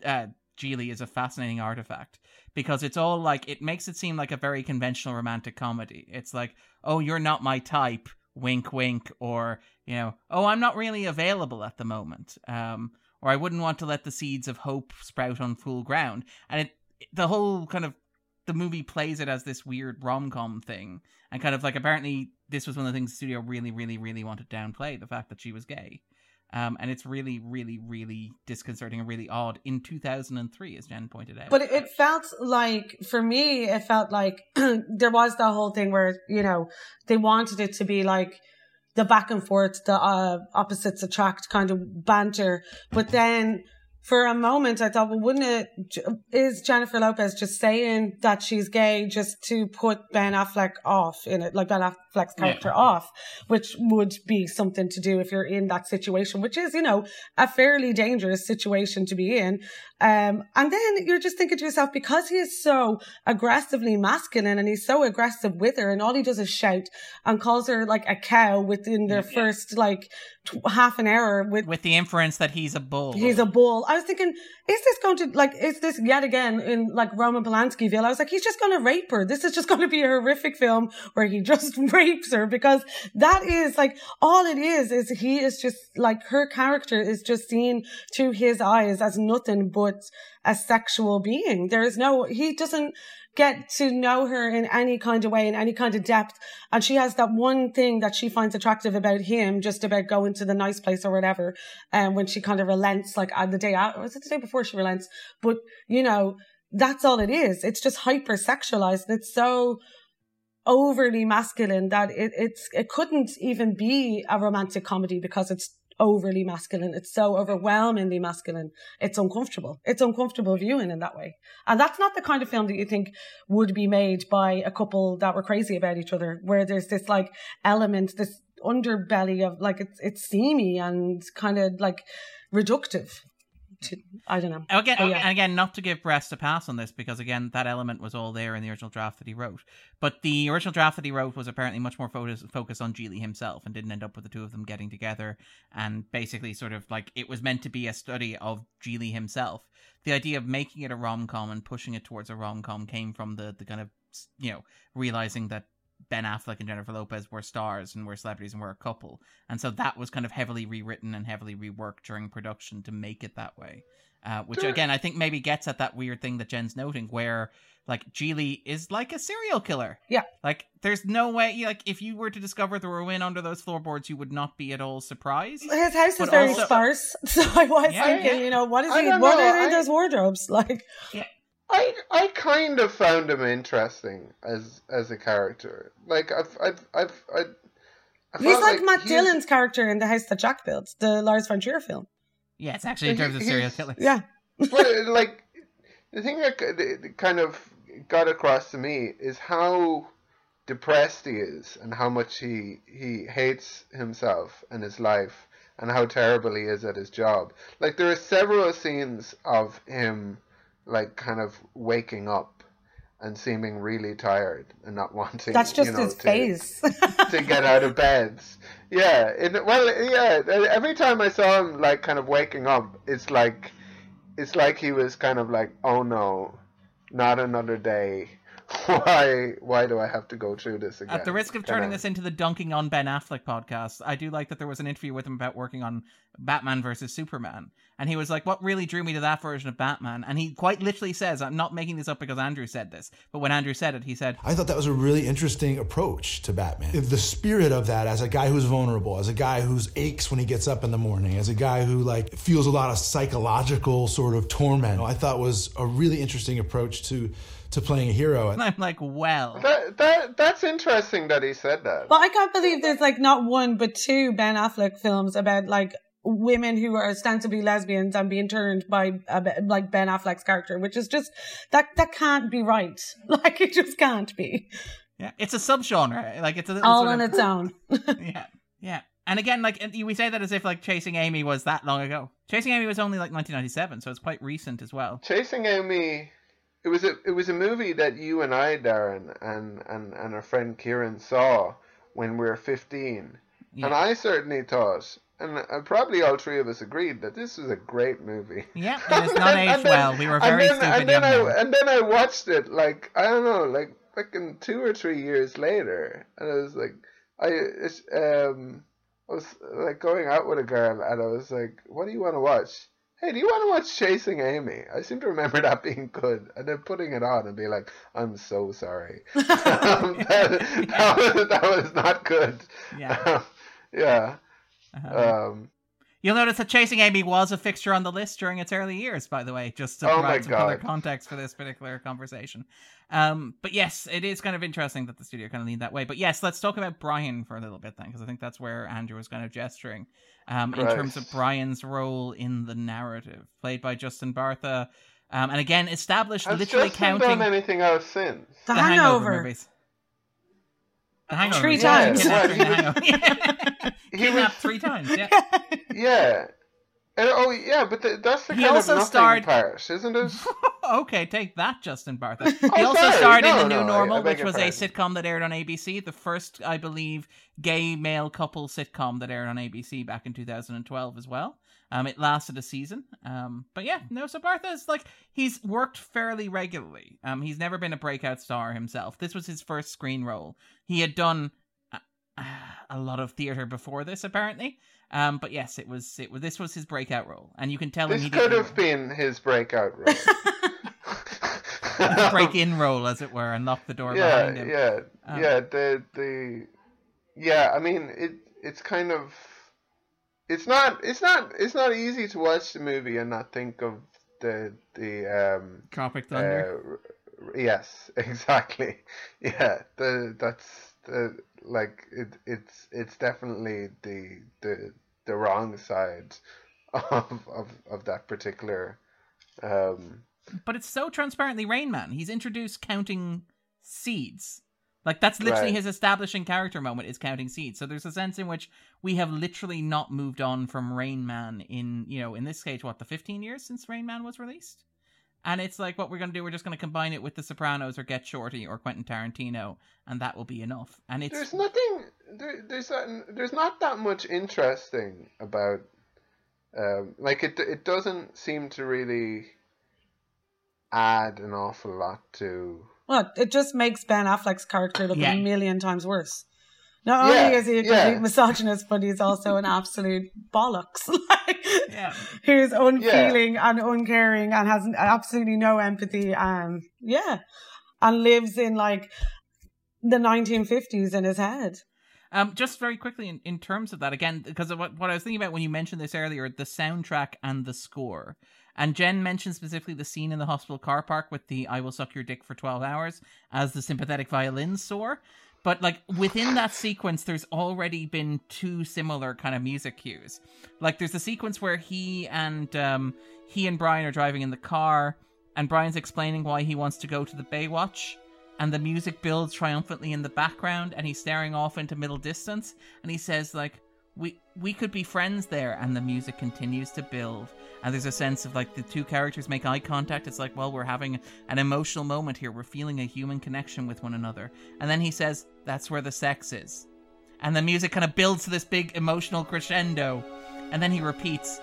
uh, Gigli is a fascinating artifact because it's all like it makes it seem like a very conventional romantic comedy. It's like, oh, you're not my type, wink, wink, or you know, oh, I'm not really available at the moment. Um, or I wouldn't want to let the seeds of hope sprout on full ground. And it, the whole kind of the movie plays it as this weird rom com thing, and kind of like apparently this was one of the things the studio really, really, really wanted to downplay the fact that she was gay. Um, and it's really, really, really disconcerting and really odd in 2003, as Jenn pointed out. But it felt like, for me, it felt like there was that whole thing where, you know, they wanted it to be like, the back and forth, the uh, opposites attract kind of banter. But then for a moment, I thought, well, wouldn't it, is Jennifer Lopez just saying that she's gay just to put Ben Affleck off in it, like Ben Affleck's character yeah. off, which would be something to do if you're in that situation, which is, you know, a fairly dangerous situation to be in. Um, and then you're just thinking to yourself, because he is so aggressively masculine and he's so aggressive with her and all he does is shout and calls her like a cow within their yeah. first like t- half an hour with, with the inference that he's a bull. He's a bull. I was thinking, is this going to like, is this yet again in like Roman Polanski-ville? I was like, he's just going to rape her. This is just going to be a horrific film where he just rapes her because that is like, all it is, is he is just like, her character is just seen through his eyes as nothing but a sexual being. There is no, he doesn't get to know her in any kind of way, in any kind of depth. And she has that one thing that she finds attractive about him, just about going to the nice place or whatever. And um, when she kind of relents, like on the day out, was it the day before she relents? But, you know, that's all it is. It's just hyper sexualized. It's so overly masculine that it, it's, it couldn't even be a romantic comedy because it's overly masculine. It's so overwhelmingly masculine. It's uncomfortable. It's uncomfortable viewing in that way. And that's not the kind of film that you think would be made by a couple that were crazy about each other, where there's this like element, this underbelly of like it's it's seamy and kind of like reductive to, I don't know. Again, oh, yeah. and again, not to give Brest a pass on this because again, that element was all there in the original draft that he wrote. But the original draft that he wrote was apparently much more focus, focused on Gigli himself and didn't end up with the two of them getting together. And basically, sort of like it was meant to be a study of Gigli himself. The idea of making it a rom com and pushing it towards a rom com came from the the kind of you know realizing that Ben Affleck and Jennifer Lopez were stars and were celebrities and were a couple. And so that was kind of heavily rewritten and heavily reworked during production to make it that way. Uh, which sure. again, I think maybe gets at that weird thing that Jenn's noting, where like Gigli is like a serial killer. Yeah. Like there's no way like if you were to discover there were women under those floorboards, you would not be at all surprised. His house is very also, sparse. So I was yeah, thinking, yeah. you know, what is he what know, are I, those wardrobes? Like yeah. I I kind of found him interesting as as a character. Like I've I've I've, I've I he's like, like Matt he's... Dillon's character in the house that Jack built, the Lars von Trier film. Yeah, it's actually in terms of serial killers. Yeah, but like the thing that kind of got across to me is how depressed he is and how much he he hates himself and his life and how terrible he is at his job. Like there are several scenes of him like kind of waking up and seeming really tired and not wanting. That's just you know, his to, face. to get out of bed. Yeah. It, well, yeah. Every time I saw him like kind of waking up, it's like, it's like he was kind of like, oh no, not another day why why do I have to go through this again? At the risk of turning this into the dunking on Ben Affleck podcast, I do like that there was an interview with him about working on Batman versus Superman. And he was like, What really drew me to that version of Batman? And he quite literally says, I'm not making this up because Andrew said this, but when Andrew said it, he said, I thought that was a really interesting approach to Batman. The spirit of that as a guy who's vulnerable, as a guy who's aches when he gets up in the morning, as a guy who like feels a lot of psychological sort of torment, I thought was a really interesting approach to to playing a hero. And I'm like, well, that, that that's interesting that he said that. But I can't believe there's like not one but two Ben Affleck films about like women who are ostensibly lesbians and being turned by uh, like Ben Affleck's character, which is just that that can't be right. Like it just can't be. Yeah, it's a subgenre. Like it's a, all on of, its own. yeah, yeah. And again, like we say that as if like Chasing Amy was that long ago. Chasing Amy was only like 1997, so it's quite recent as well. Chasing Amy it was a it was a movie that you and I, Darren, and and and our friend Kieran saw when we were fifteen, yeah. and I certainly thought, and probably all three of us agreed that this was a great movie. Yeah, it's not aged well. We were very and then, stupid. And then I and then I watched it like I don't know, like fucking two or three years later, and I was like, I um. I was like going out with a girl, and I was like, "What do you want to watch?" Hey, do you want to watch Chasing Amy? I seem to remember that being good. And then putting it on and be like, I'm so sorry. um, that, that, was, that was not good. Yeah. Um, yeah. Uh-huh. Um, You'll notice that Chasing Amy was a fixture on the list during its early years, by the way, just to oh provide some other context for this particular conversation. Um, but yes, it is kind of interesting that the studio kind of leaned that way. But yes, let's talk about Brian for a little bit then, because I think that's where Andrew was kind of gesturing um, in terms of Brian's role in the narrative, played by Justin Bartha. Um, and again, established Has literally Justin counting done anything else since the, the Hangover. Hangover movies. The Hangover. Three times. Yeah, he, he was three times. Yeah. yeah. And, oh yeah, but the, that's the he kind also of nothing starred... part, isn't it? okay, take that, Justin Bartha. He also sorry. starred no, in The New no, Normal, which was a sitcom that aired on ABC, the first, I believe, gay male couple sitcom that aired on ABC back in 2012 as well. Um, it lasted a season. Um, but yeah, no, so Bartha is like he's worked fairly regularly. Um, he's never been a breakout star himself. This was his first screen role. He had done a, a lot of theater before this, apparently. Um, but yes, it was it was this was his breakout role, and you can tell This him he could have been his breakout role. break in role, as it were, and lock the door yeah, behind him. yeah, Um, yeah. The the yeah. I mean, it it's kind of it's not it's not it's not easy to watch the movie and not think of the the um Tropic Thunder. uh, yes exactly yeah the that's the like it it's it's definitely the the the wrong side of of of that particular um but it's so transparently Rain Man. He's introduced counting seeds. Like that's literally Right. his establishing character moment is counting seeds. So there's a sense in which we have literally not moved on from Rain Man in, you know, in this case, what, the 15 years since Rain Man was released? And it's like what we're going to do, we're just going to combine it with The Sopranos or Get Shorty or Quentin Tarantino, and that will be enough. And it's there's nothing there, there's there's not that much interesting about um like it it doesn't seem to really add an awful lot to Well, it just makes Ben Affleck's character look Yeah. a million times worse. Not Yeah, only is he a complete yeah. misogynist, but he's also an absolute bollocks. like, yeah. who's unfeeling and uncaring and has absolutely no empathy. Um, yeah, and lives in like the 1950s in his head. Um, just very quickly in, in terms of that again, because of what, what I was thinking about when you mentioned this earlier, the soundtrack and the score. And Jenn mentioned specifically the scene in the hospital car park with the "I will suck your dick for twelve hours" as the sympathetic violin soar. But like within that sequence, there's already been two similar kind of music cues. Like there's a sequence where he and um, he and Brian are driving in the car, and Brian's explaining why he wants to go to the Baywatch, and the music builds triumphantly in the background and he's staring off into middle distance and he says like we we could be friends there and the music continues to build. And there's a sense of like the two characters make eye contact. It's like well we're having an emotional moment here. We're feeling a human connection with one another. And then he says that's where the sex is. And the music kind of builds to this big emotional crescendo. And then he repeats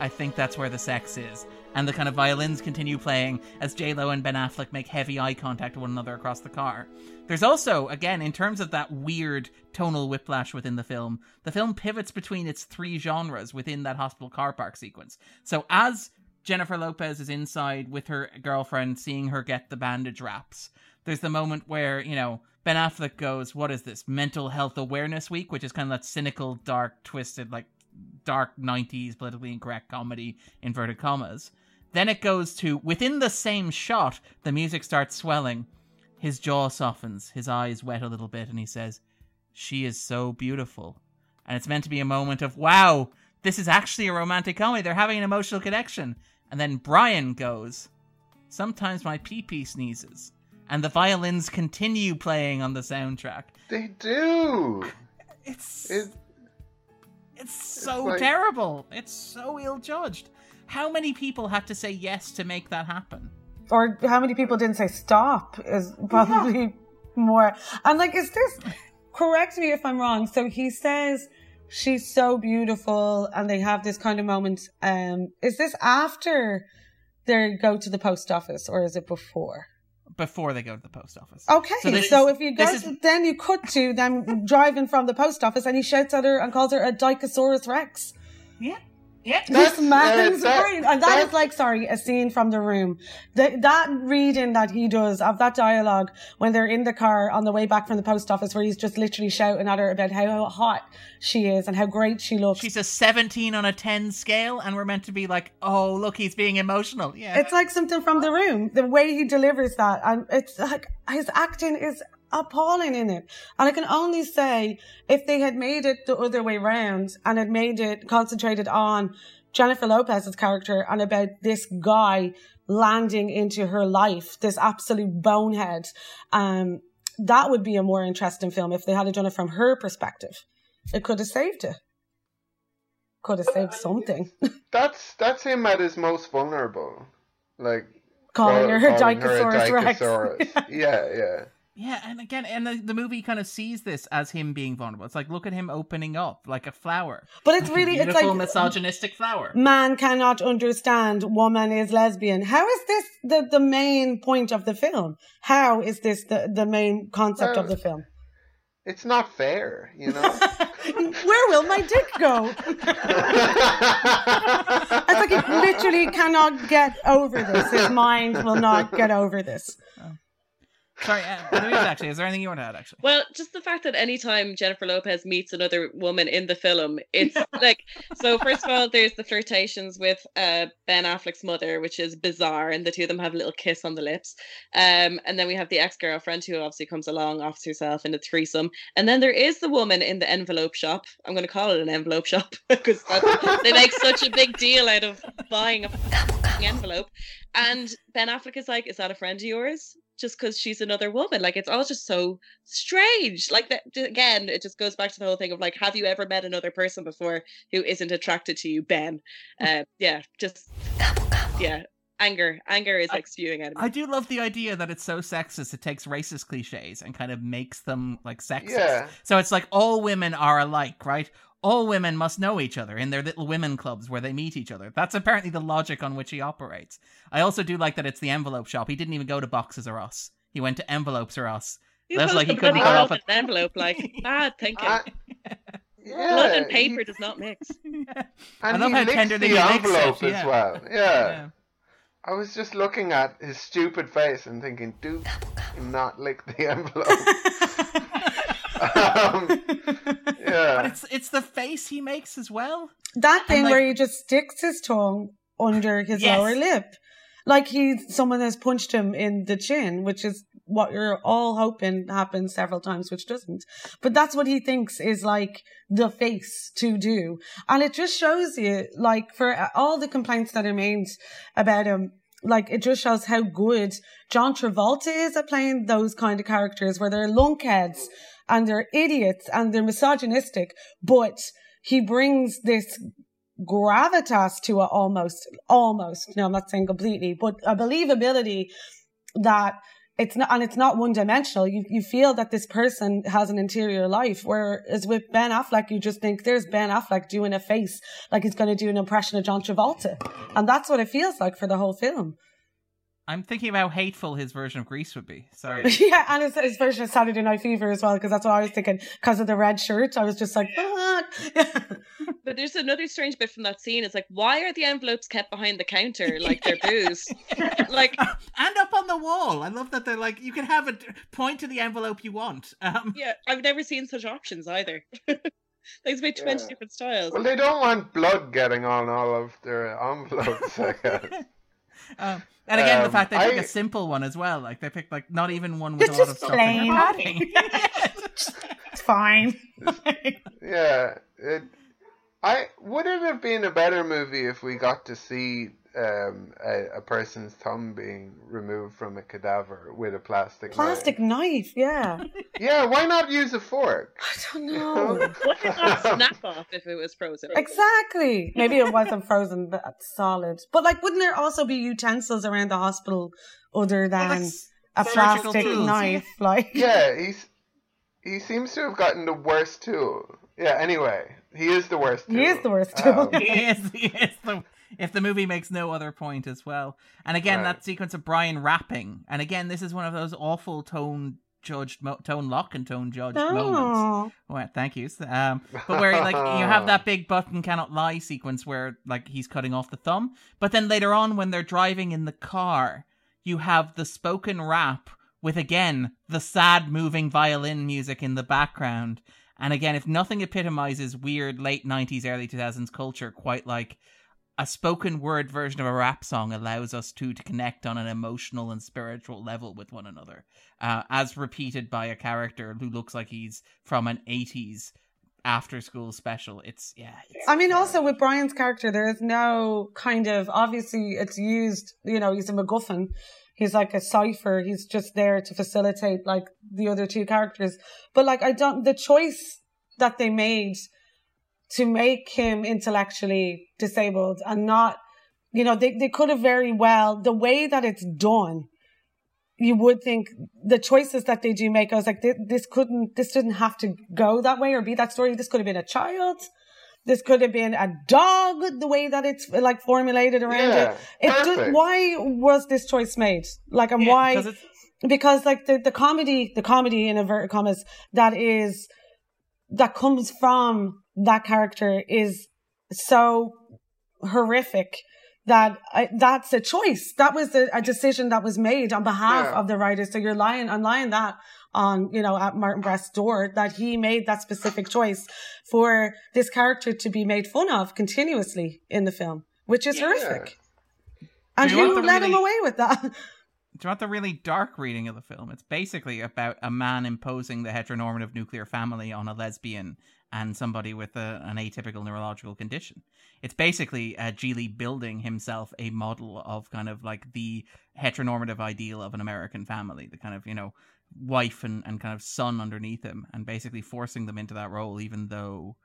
I think that's where the sex is. And the kind of violins continue playing as J-Lo and Ben Affleck make heavy eye contact with one another across the car. There's also, again, in terms of that weird tonal whiplash within the film, the film pivots between its three genres within that hospital car park sequence. So as Jennifer Lopez is inside with her girlfriend, seeing her get the bandage wraps, there's the moment where, you know, Ben Affleck goes, What is this? Mental Health Awareness Week, which is kind of that cynical, dark, twisted, like dark 90s politically incorrect comedy inverted commas then it goes to within the same shot the music starts swelling. His jaw softens his eyes wet a little bit and he says she is so beautiful. And it's meant to be a moment of wow this is actually a romantic comedy. They're having an emotional connection. And then brian goes sometimes my pee-pee sneezes. And the violins continue playing on the soundtrack. They do. It's it, it's so like- terrible. It's so ill judged. How many people had to say yes to make that happen? Or how many people didn't say stop is probably more. And like, is this, correct me if I'm wrong. So he says she's so beautiful and they have this kind of moment. Um, is this after they go to the post office or is it before? Before they go to the post office. Okay, So so, is- if you go, to, is- then you cut to them driving from the post office, and he shouts at her and calls her a Dicosaurus Rex. Yeah. Yeah. This That's- man's brain, and that that- is like, sorry, a scene from the room. The, that reading that he does of that dialogue when they're in the car on the way back from the post office, where he's just literally shouting at her about how hot she is and how great she looks. She's a 17 on a 10 scale, and we're meant to be like, oh, look, he's being emotional. Yeah. It's like something from the room. The way he delivers that, and it's like his acting is appalling in it. And I can only say if they had made it the other way round and had made it concentrated on Jennifer Lopez's character and about this guy landing into her life, this absolute bonehead, um, that would be a more interesting film if they had done it from her perspective. It could have saved it. Could have saved something. that's that's him at his most vulnerable like Calling call- her a calling her a Rex. Yeah yeah yeah, and again, and the, the movie kind of sees this as him being vulnerable. It's like, look at him opening up like a flower. But it's really, it's Beautiful like misogynistic flower. man cannot understand woman is lesbian. How is this the, the main point of the film? How is this the, the main concept of the film? it's not fair, you know. Where will my dick go? it's like he literally cannot get over this. His mind will not get over this. Sorry, uh, Louise, actually, is there anything you want to add, actually? Well, just the fact that anytime Jennifer Lopez meets another woman in the film, it's like so. First of all, there's the flirtations with uh, Ben Affleck's mother, which is bizarre, and the two of them have a little kiss on the lips. Um, and then we have the ex girlfriend who obviously comes along, offers herself in a threesome, and then there is the woman in the envelope shop. I'm going to call it an envelope shop because they make such a big deal out of buying a envelope. And Ben Affleck is like, "Is that a friend of yours?" Just because she's another woman. Like it's all just so strange. Like that again, it just goes back to the whole thing of like, have you ever met another person before who isn't attracted to you, Ben? Uh, yeah, just yeah. Anger, anger is like spewing out of me. I do love the idea that it's so sexist. It takes racist cliches and kind of makes them like sexist. Yeah. So it's like all women are alike, right? All women must know each other in their little women clubs where they meet each other. That's apparently the logic on which he operates. I also do like that it's the envelope shop. He didn't even go to Boxes or Us. He went to Envelopes or Us. That's like he couldn't go off an envelope. Like ah, bad thinking. I, yeah, Blood and paper he, does not mix. And I love how tenderly the envelope as yeah. well. Yeah. yeah. I was just looking at his stupid face and thinking, do not lick the envelope. um, yeah. But it's it's the face he makes as well. That thing like, where he just sticks his tongue under his yes. lower lip. Like he someone has punched him in the chin, which is what you're all hoping happens several times, which doesn't. But that's what he thinks is like the face to do. And it just shows you, like, for all the complaints that are made about him, like it just shows how good John Travolta is at playing those kind of characters where they're lunkheads and they're idiots and they're misogynistic, but he brings this gravitas to it almost, almost. No, I'm not saying completely, but a believability that it's not, and it's not one dimensional. You, you feel that this person has an interior life. Whereas with Ben Affleck, you just think there's Ben Affleck doing a face like he's going to do an impression of John Travolta. And that's what it feels like for the whole film. I'm thinking about how hateful his version of Grease would be. Sorry. yeah, and his, his, version of Saturday Night Fever as well, because that's what I was thinking. Because of the red shirt, I was just like, fuck. but there's another strange bit from that scene. It's like, why are the envelopes kept behind the counter like they're booze? like, and up on the wall. I love that they're like, you can have a point to the envelope you want. Um, yeah, I've never seen such options either. There's about 20 yeah. different styles. Well, they don't want blood getting on all of their envelopes, I guess. Um, and again, um, the fact they picked I... a simple one as well. Like they picked like not even one with it's a lot of stuff. Plain. it's fine. yeah. It, I would it have been a better movie if we got to see um, a, a, person's thumb being removed from a cadaver with a plastic knife. plastic knife. knife yeah. yeah, why not use a fork? I don't know. What if not snap off if it was frozen? Exactly. Maybe it wasn't frozen, but solid. But like, wouldn't there also be utensils around the hospital other than a plastic tools. knife? Like, yeah, he's he seems to have gotten the worst tool. Yeah. Anyway, he is the worst. Tool. He is the worst tool. Um, he is. He is the if the movie makes no other point as well. And again, right. that sequence of Brian rapping, and again, this is one of those awful tone judged mo- tone lock and tone judged oh. moments. Well, thank you. Um, but where like you have that big button cannot lie sequence where like he's cutting off the thumb, but then later on when they're driving in the car, you have the spoken rap with again the sad moving violin music in the background. And again, if nothing epitomizes weird late 90s, early 2000s culture quite like a spoken word version of a rap song allows us two to connect on an emotional and spiritual level with one another, uh, as repeated by a character who looks like he's from an 80s after school special. It's, yeah. It's I mean, also with Brian's character, there is no kind of, obviously, it's used, you know, he's a MacGuffin. He's like a cipher. He's just there to facilitate like the other two characters. But like, I don't, the choice that they made to make him intellectually disabled and not, you know, they, they could have very well, the way that it's done, you would think the choices that they do make, I was like, this, this couldn't, this didn't have to go that way or be that story. This could have been a child. This could have been a dog, the way that it's like formulated around yeah, it. it why was this choice made? Like, and yeah, why? because like the, the comedy, the comedy in inverted commas that is, that comes from that character is so horrific that I, that's a choice. That was a, a, decision that was made on behalf yeah. of the writers. So you're lying, I'm lying that on, you know, at Martin Brest's door that he made that specific choice for this character to be made fun of continuously in the film, which is yeah. horrific. And who let really... him away with that? Do you want the really dark reading of the film? It's basically about a man imposing the heteronormative nuclear family on a lesbian and somebody with a, an atypical neurological condition. It's basically uh, Gigli building himself a model of kind of like the heteronormative ideal of an American family, the kind of, you know, wife and, and kind of son underneath him, and basically forcing them into that role, even though,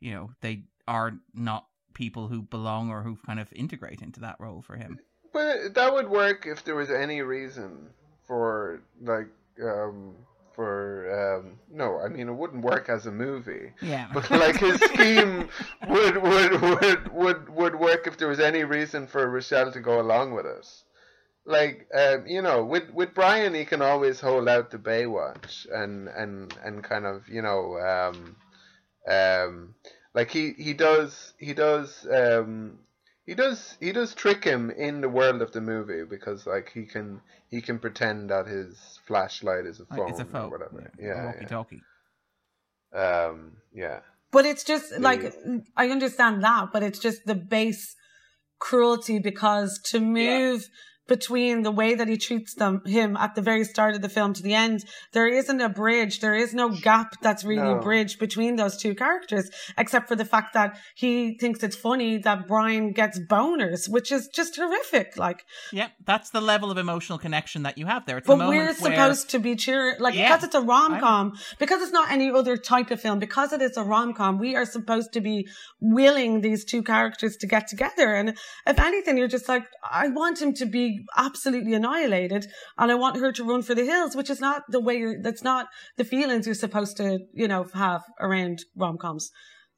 you know, they are not people who belong or who kind of integrate into that role for him. But that would work if there was any reason for like um for um no, I mean it wouldn't work as a movie. Yeah. But like his scheme would, would would would would work if there was any reason for Rochelle to go along with it. Like um, you know, with with Brian he can always hold out the Baywatch and and and kind of, you know, um um like he he does he does um he does he does trick him in the world of the movie because like he can he can pretend that his flashlight is a phone, it's a phone. or whatever. Yeah, yeah walkie talkie. Um, yeah. But it's just like I understand that, but it's just the base cruelty because to move yeah between the way that he treats them, him at the very start of the film to the end. There isn't a bridge. There is no gap that's really no. bridged between those two characters, except for the fact that he thinks it's funny that Brian gets boners, which is just horrific. Like, yeah, that's the level of emotional connection that you have there. It's but we're where... supposed to be cheering, like, yeah, because it's a rom com, because it's not any other type of film, because it is a rom com, we are supposed to be willing these two characters to get together. And if anything, you're just like, I want him to be absolutely annihilated and I want her to run for the hills, which is not the way you're, that's not the feelings you're supposed to, you know, have around rom coms.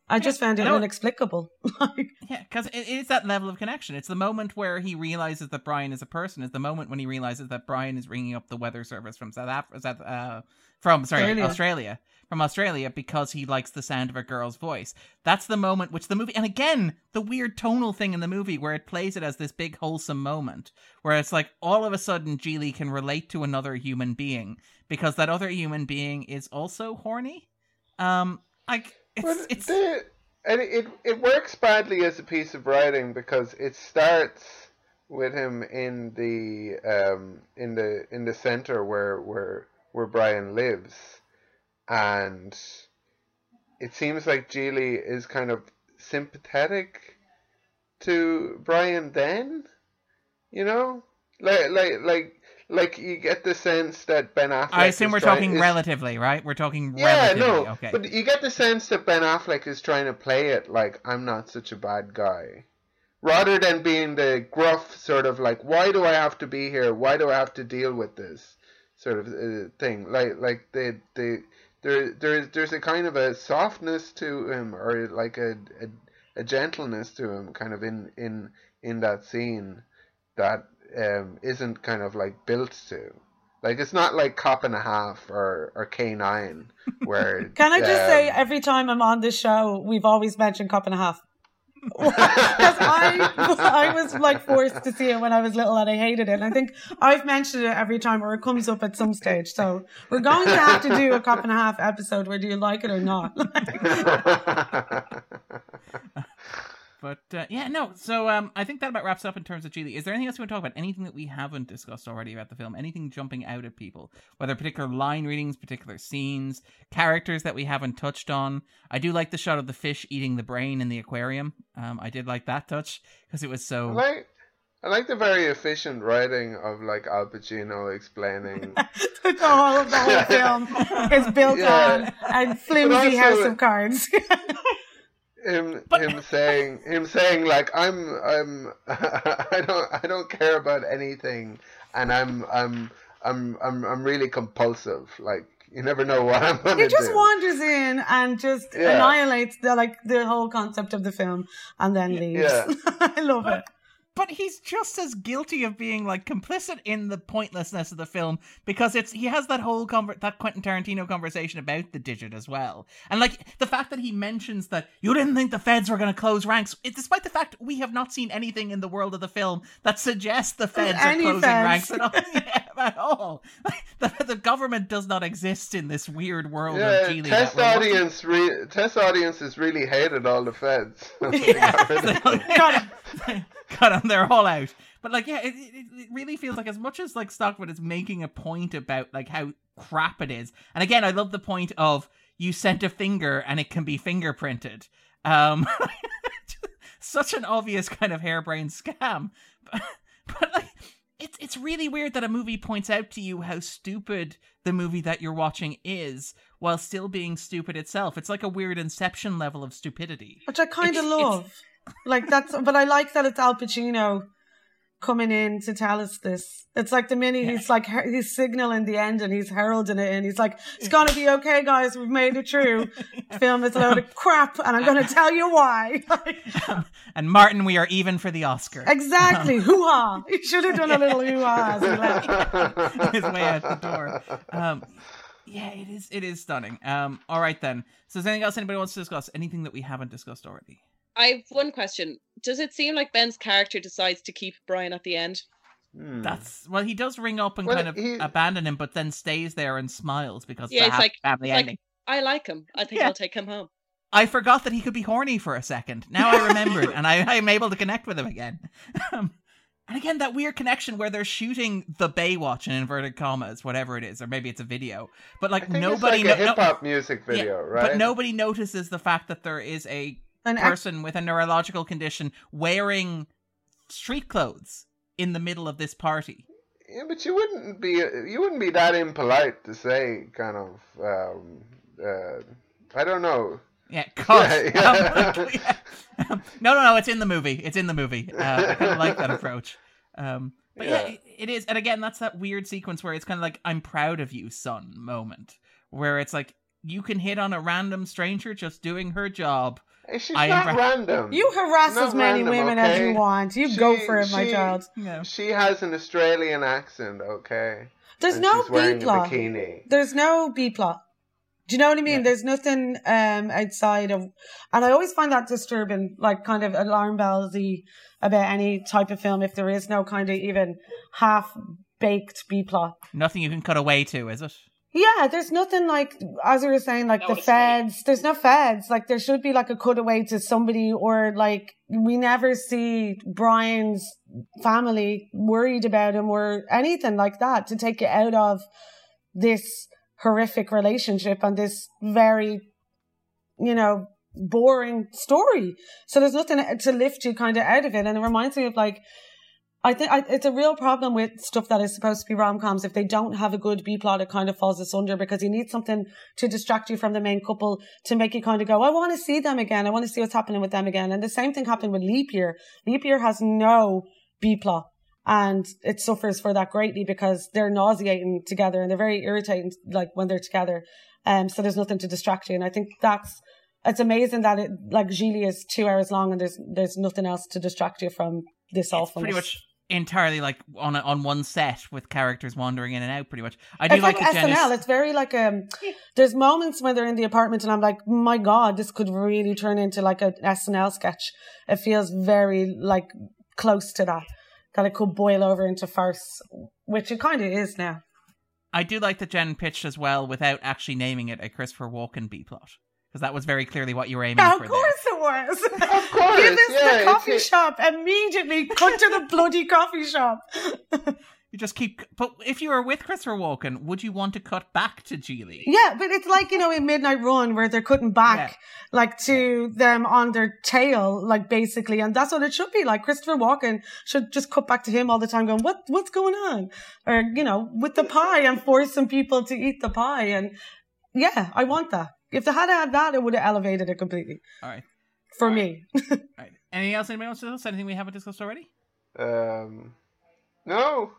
I just found it inexplicable. yeah, because it is that level of connection. It's the moment where he realizes that Brian is a person. It's the moment when he realizes that Brian is ringing up the weather service from South Africa, uh, from sorry Australia. Australia, from Australia because he likes the sound of a girl's voice. That's the moment which the movie, and again, the weird tonal thing in the movie where it plays it as this big wholesome moment, where it's like all of a sudden Gigli can relate to another human being because that other human being is also horny. Um, like it's it's. The, and it it works badly as a piece of writing because it starts with him in the um in the in the center where where where Brian lives and it seems like Gigli is kind of sympathetic to Brian then, you know, like like like like you get the sense that Ben Affleck. I assume we're trying, talking is, relatively, right? We're talking yeah, relatively. no, okay. but you get the sense that Ben Affleck is trying to play it like I'm not such a bad guy, rather than being the gruff sort of like why do I have to be here? Why do I have to deal with this sort of uh, thing? Like like the the there there's there's a kind of a softness to him or like a, a, a gentleness to him kind of in in in that scene that um isn't kind of like built to like it's not like cop and a half or or k9 where can i just um, say every time i'm on this show we've always mentioned cop and a half because I I was like forced to see it when I was little and I hated it. And I think I've mentioned it every time or it comes up at some stage. So we're going to have to do a cop and a half episode whether you like it or not. But uh, yeah, no. So um, I think that about wraps up in terms of Gigli. Is there anything else you want to talk about? Anything that we haven't discussed already about the film? Anything jumping out at people? Whether particular line readings, particular scenes, characters that we haven't touched on. I do like the shot of the fish eating the brain in the aquarium. Um, I did like that touch because it was so. I like, I like the very efficient writing of like Al Pacino explaining. the whole the whole film is built yeah. on a flimsy house of cards him but... him saying him saying like I'm I'm I don't I don't care about anything and I'm I'm I'm I'm I'm really compulsive like you never know what I'm gonna He just do. wanders in and just yeah. annihilates the like the whole concept of the film and then leaves. Yeah. I love it. But he's just as guilty of being like complicit in the pointlessness of the film because it's he has that whole conver- that Quentin Tarantino conversation about the digit as well, and like the fact that he mentions that you didn't think the feds were going to close ranks, it, despite the fact we have not seen anything in the world of the film that suggests the feds are closing feds. ranks at all. yeah, at all. Like, the, the, government does not exist in this weird world yeah, of Gigli. Test audience, re- test audiences really hated all the feds. yeah, cut them. They're all out. But like, yeah, it, it, it really feels like as much as like Stockwood is making a point about like how crap it is. And again, I love the point of you sent a finger and it can be fingerprinted. Um, such an obvious kind of harebrained scam. But, but like, it's it's really weird that a movie points out to you how stupid the movie that you're watching is while still being stupid itself. It's like a weird inception level of stupidity. Which I kind of love like that's, but I like that it's Al Pacino coming in to tell us this. It's like the minute yeah. he's like he's signaling the end and he's heralding it, and he's like, "It's gonna be okay, guys. We've made it through." film is a load of crap, and I'm gonna tell you why. and Martin, we are even for the Oscar. Exactly. Um, hoo ha! He should have done a little hoo ha as he left his way out the door. Um, yeah, it is. It is stunning. Um, all right then. So, is anything else anybody wants to discuss? Anything that we haven't discussed already? I have one question. Does it seem like Ben's character decides to keep Brian at the end? Hmm. That's well, he does ring up and well, kind of he... abandon him, but then stays there and smiles because yeah, it's like family it's ending. Like, I like him. I think yeah. I'll take him home. I forgot that he could be horny for a second. Now I remembered, and I, I'm able to connect with him again. Um, and again, that weird connection where they're shooting the Baywatch in inverted commas, whatever it is, or maybe it's a video, but like nobody, like a hip hop no, music video, yeah, right? But nobody notices the fact that there is a an person with a neurological condition wearing street clothes in the middle of this party. Yeah, but you wouldn't be you wouldn't be that impolite to say kind of um, uh, I don't know. Yeah, cut. Yeah, yeah. Um, yeah. Um, no, no, no. It's in the movie. It's in the movie. Uh, I kind of like that approach. Um, but yeah. yeah, it is. And again, that's that weird sequence where it's kind of like "I'm proud of you, son" moment, where it's like you can hit on a random stranger just doing her job, She's I not random. You harass as many random, women okay? as you want. You she, go for it, my child. Yeah. She has an Australian accent, okay? There's and no B plot. There's no B plot. Do you know what I mean? Yeah. There's nothing um, outside of, and I always find that disturbing, like kind of alarm bellsy about any type of film if there is no kind of even half baked B plot. Nothing you can cut away to, is it? Yeah, there's nothing like, as we were saying, like no, the feds. There's no feds. Like there should be like a cutaway to somebody or like we never see Brian's family worried about him or anything like that to take you out of this horrific relationship and this very, you know, boring story. So there's nothing to lift you kind of out of it. And it reminds me of like, I think it's a real problem with stuff that is supposed to be rom coms. If they don't have a good B plot, it kind of falls asunder because you need something to distract you from the main couple to make you kind of go, I want to see them again. I want to see what's happening with them again. And the same thing happened with Leap Year. Leap Year has no B plot and it suffers for that greatly because they're nauseating together and they're very irritating, like when they're together. Um, so there's nothing to distract you. And I think that's, it's amazing that it, like Gigli is two hours long and there's, there's nothing else to distract you from this awfulness. Pretty much entirely like on a, on one set with characters wandering in and out pretty much. I do it's like, like snl it's very like um there's moments when they're in the apartment and i'm like my god this could really turn into like a snl sketch. It feels very like close to that that it could boil over into farce which it kind of is now. I do like that jenn pitched as well without actually naming it a christopher walken b plot because that was very clearly what you were aiming yeah, for. Of course there. it was. Of course, Give us yeah, the coffee shop immediately. Cut to the bloody coffee shop. you just keep. But if you were with Christopher Walken, would you want to cut back to Gigli? Yeah, but it's like you know in Midnight Run where they're cutting back yeah. like to them on their tail, like basically, and that's what it should be. Like Christopher Walken should just cut back to him all the time, going, "What? What's going on?" Or you know, with the pie and forcing people to eat the pie, and yeah, I want that. If they had had that, it would have elevated it completely. All right. For All me. Right. All right. Anything else anybody wants to discuss? Anything we haven't discussed already? Um, no.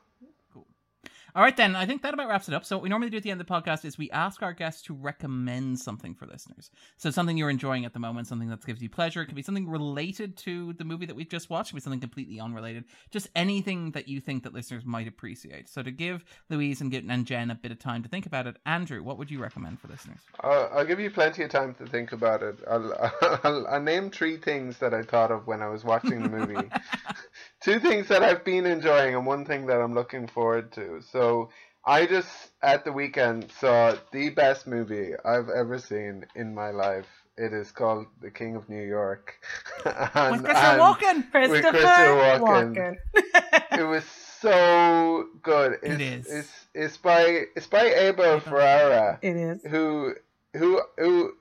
All right, then. I think that about wraps it up. So, what we normally do at the end of the podcast is we ask our guests to recommend something for listeners. So, something you're enjoying at the moment, something that gives you pleasure. It could be something related to the movie that we've just watched, it could be something completely unrelated. Just anything that you think that listeners might appreciate. So, to give Louise and, and Jenn a bit of time to think about it, Andrew, what would you recommend for listeners? I'll, I'll give you plenty of time to think about it. I'll, I'll, I'll name three things that I thought of when I was watching the movie. Two things that I've been enjoying, and one thing that I'm looking forward to. So, I just at the weekend saw the best movie I've ever seen in my life. It is called The King of New York. and, with Christopher Walken. Christopher, Walken. it was so good. It's, it is. It's it's by it's by Abel Ferrara. It is. Who who who.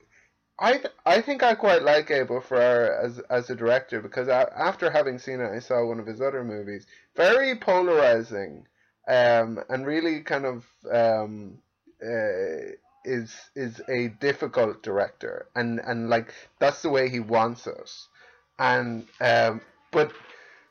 I th- I think I quite like Abel Ferrara as as a director because I, after having seen it, I saw one of his other movies. Very polarizing um, and really kind of um, uh, is is a difficult director, and and like that's the way he wants us, and um, but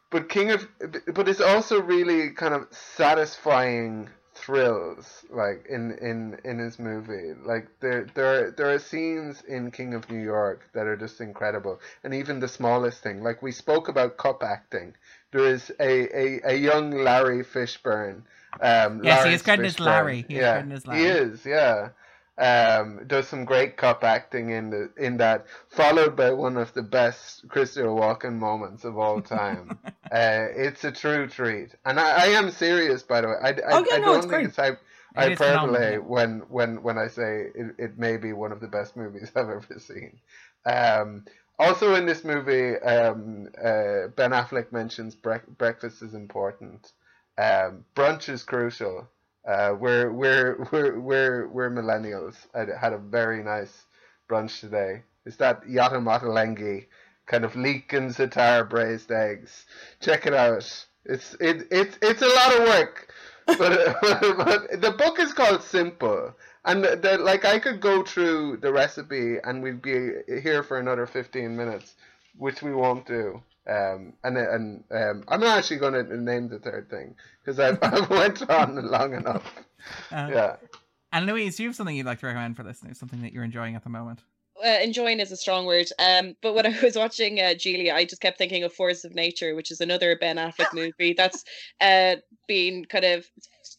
but King of but it's also really kind of satisfying thrills like in in in his movie. Like there there are, there are scenes in king of new york that are just incredible. And even the smallest thing like we spoke about cup acting. There is a a, a young larry fishburne um yes Lawrence he is credited as larry. He yeah is larry. he is yeah um, does some great cup acting in the in that, followed by one of the best Christopher Walken moments of all time. uh, it's a true treat, and I, I, am serious, by the way. I, I, oh, yeah, I no, don't it's think great. it's hype, It hyperbole when when when I say it, it may be one of the best movies I've ever seen. Um, also in this movie, um, uh, Ben Affleck mentions brec- breakfast is important. Um, brunch is crucial. Uh, we're we're we're we're we're millennials. I had a very nice brunch today. It's that Yotam Ottolenghi kind of leek and za'atar braised eggs. Check it out. It's it it's it's a lot of work, but, but the book is called Simple, and the, the, like I could go through the recipe and we'd be here for another fifteen minutes, which we won't do. Um, and and um, I'm not actually going to name the third thing because I've, I've went on long enough. Uh, yeah. And Louise, do you have something you'd like to recommend for listeners? Something that you're enjoying at the moment? uh, enjoying is a strong word. Um, but when I was watching uh, Gigli, I just kept thinking of Force of Nature, which is another Ben Affleck movie that's uh, been kind of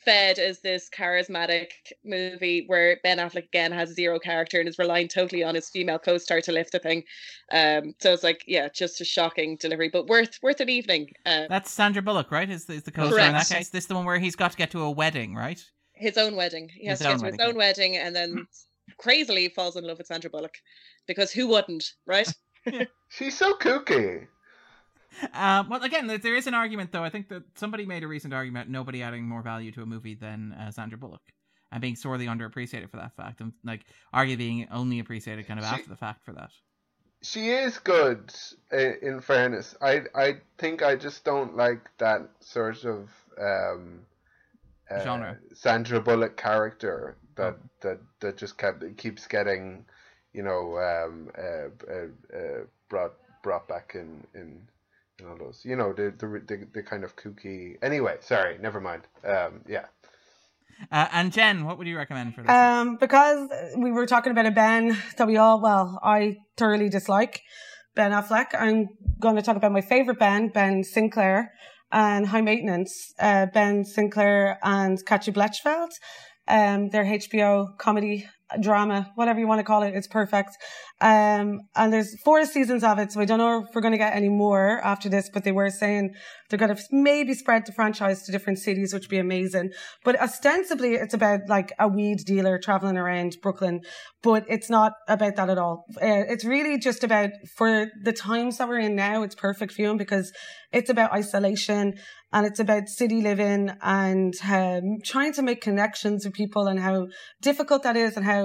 fed as this charismatic movie where Ben Affleck again has zero character and is relying totally on his female co-star to lift the thing. Um, so it's like, yeah, just a shocking delivery, but worth worth an evening. Uh, That's Sandra Bullock, right? Is, is the co-star in that Correct. case? This is the one where he's got to get to a wedding, right? his own wedding. He has His to get to his own wedding and then crazily falls in love with Sandra Bullock because who wouldn't, right? She's so kooky. Um, well, again, there- there is an argument, though. I think that somebody made a recent argument nobody adding more value to a movie than uh, Sandra Bullock and being sorely underappreciated for that fact, and like arguably being only appreciated kind of She- after the fact for that. She is good. In fairness, I I think I just don't like that sort of um, uh, Genre. Sandra Bullock character that Oh. that that just kept keeps getting, you know, um, uh, uh, uh, brought brought back in in. In all those, you know, the, the the the kind of kooky. Anyway, sorry, never mind. Um, yeah. Uh, and Jenn, what would you recommend for this? Um, because we were talking about a Ben that we all, well, I thoroughly dislike, Ben Affleck. I'm going to talk about my favorite Ben, Ben Sinclair, and High Maintenance, uh, Ben Sinclair and Katja Blichfeld. Um, their HBO comedy drama, whatever you want to call it, it's perfect. Um, and there's four seasons of it, so I don't know if we're going to get any more after this, but they were saying they're going to maybe spread the franchise to different cities, which would be amazing. But ostensibly, it's about like a weed dealer traveling around Brooklyn, but it's not about that at all. Uh, it's really just about for the times that we're in now, it's perfect viewing because it's about isolation and it's about city living and um, trying to make connections with people and how difficult that is and how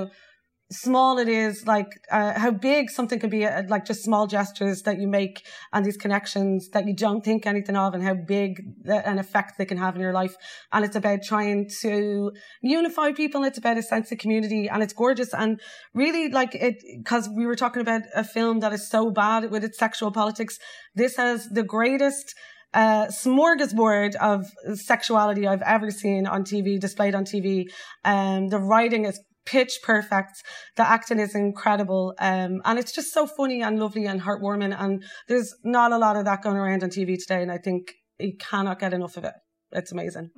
small it is, like uh, how big something can be, uh, like just small gestures that you make and these connections that you don't think anything of, and how big the, an effect they can have in your life. And it's about trying to unify people. It's about a sense of community, and it's gorgeous. And really, like it, because we were talking about a film that is so bad with its sexual politics. This has the greatest uh, smorgasbord of sexuality I've ever seen on TV, displayed on TV. Um, the writing is pitch perfect. The acting is incredible. Um, and it's just so funny and lovely and heartwarming. And there's not a lot of that going around on TV today. And I think you cannot get enough of it. It's amazing.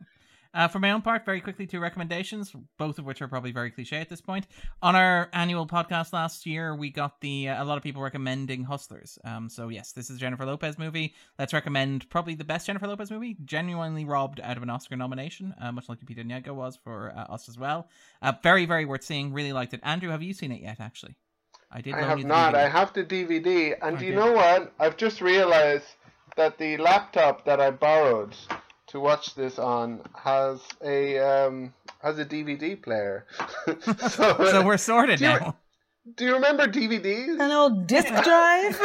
Uh, for my own part, very quickly, two recommendations, both of which are probably very cliche at this point. On our annual podcast last year, we got the uh, a lot of people recommending Hustlers. Um, so yes, this is Jennifer Lopez movie. Let's recommend probably the best Jennifer Lopez movie, genuinely robbed out of an Oscar nomination, uh, much like Lupita Nyong'o was for uh, us as well. Uh, very, very worth seeing. Really liked it. Andrew, have you seen it yet? Actually, I did. I have not. I have the DVD, and do you know what? I've just realized that the laptop that I borrowed to watch this on has a um, has a DVD player. so, so, we're sorted do now. You, do you remember DVDs? An old disc drive.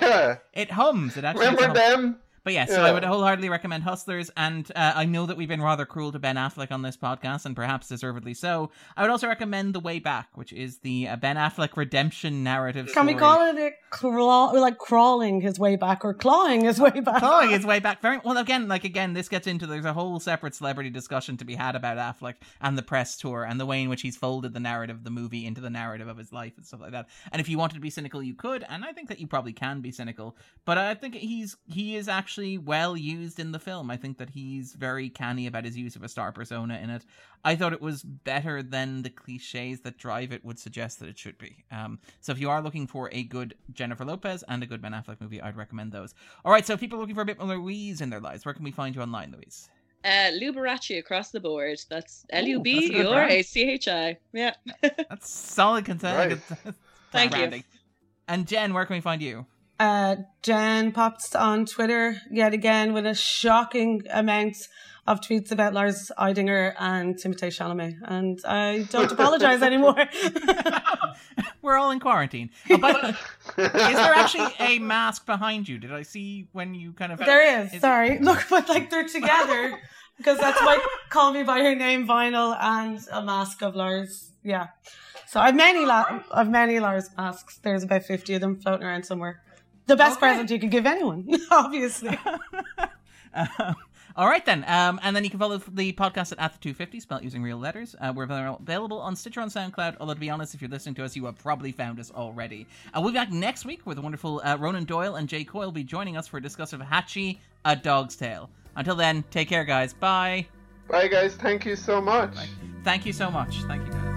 yeah. It hums. It actually remember them. But yeah, so yeah. I would wholeheartedly recommend Hustlers, and uh, I know that we've been rather cruel to Ben Affleck on this podcast, and perhaps deservedly so. I would also recommend The Way Back, which is the uh, Ben Affleck redemption narrative. Can story. we call it a crawl, like crawling his way back, or clawing his way back? Clawing his way back. Very well. Again, like again, this gets into there's a whole separate celebrity discussion to be had about Affleck and the press tour and the way in which he's folded the narrative of the movie into the narrative of his life and stuff like that. And if you wanted to be cynical, you could, and I think that you probably can be cynical. But I think he's he is actually well used used in the film. I think that he's very canny about his use of a star persona in it. I thought it was better than the cliches that drive it would suggest that it should be. Um, so if you are looking for a good Jennifer Lopez and a good Ben Affleck movie, I'd recommend those. All right, so if people are looking for a bit more Louise in their lives, where can we find you online, Louise? Uh, Luberachi across the board. That's L U B or A C H I. Yeah. that's solid content. Right. Thank you. And Jenn, where can we find you? Uh, Jen popped on Twitter yet again with a shocking amount of tweets about Lars Eidinger and Timothée Chalamet, and I don't apologize anymore. We're all in quarantine. Oh, but is there actually a mask behind you? Did I see when you kind of? There is. is sorry, it... look, but like they're together because that's my "Call Me by Your Name" vinyl and a mask of Lars. Yeah. So I've many, La- I've many Lars masks. There's about fifty of them floating around somewhere. The best okay. present you could give anyone, obviously. um, all right then, um, and then you can follow the podcast at at the two fifty, spelled using real letters. Uh, we're available on Stitcher on SoundCloud. Although to be honest, if you're listening to us, you have probably found us already. Uh, we'll be back next week with the wonderful uh, Ronan Doyle and Jay Coyle will be joining us for a discussion of Hachi, A Dog's Tale. Until then, take care, guys. Bye. Bye, guys. Thank you so much. Bye. Thank you so much. Thank you.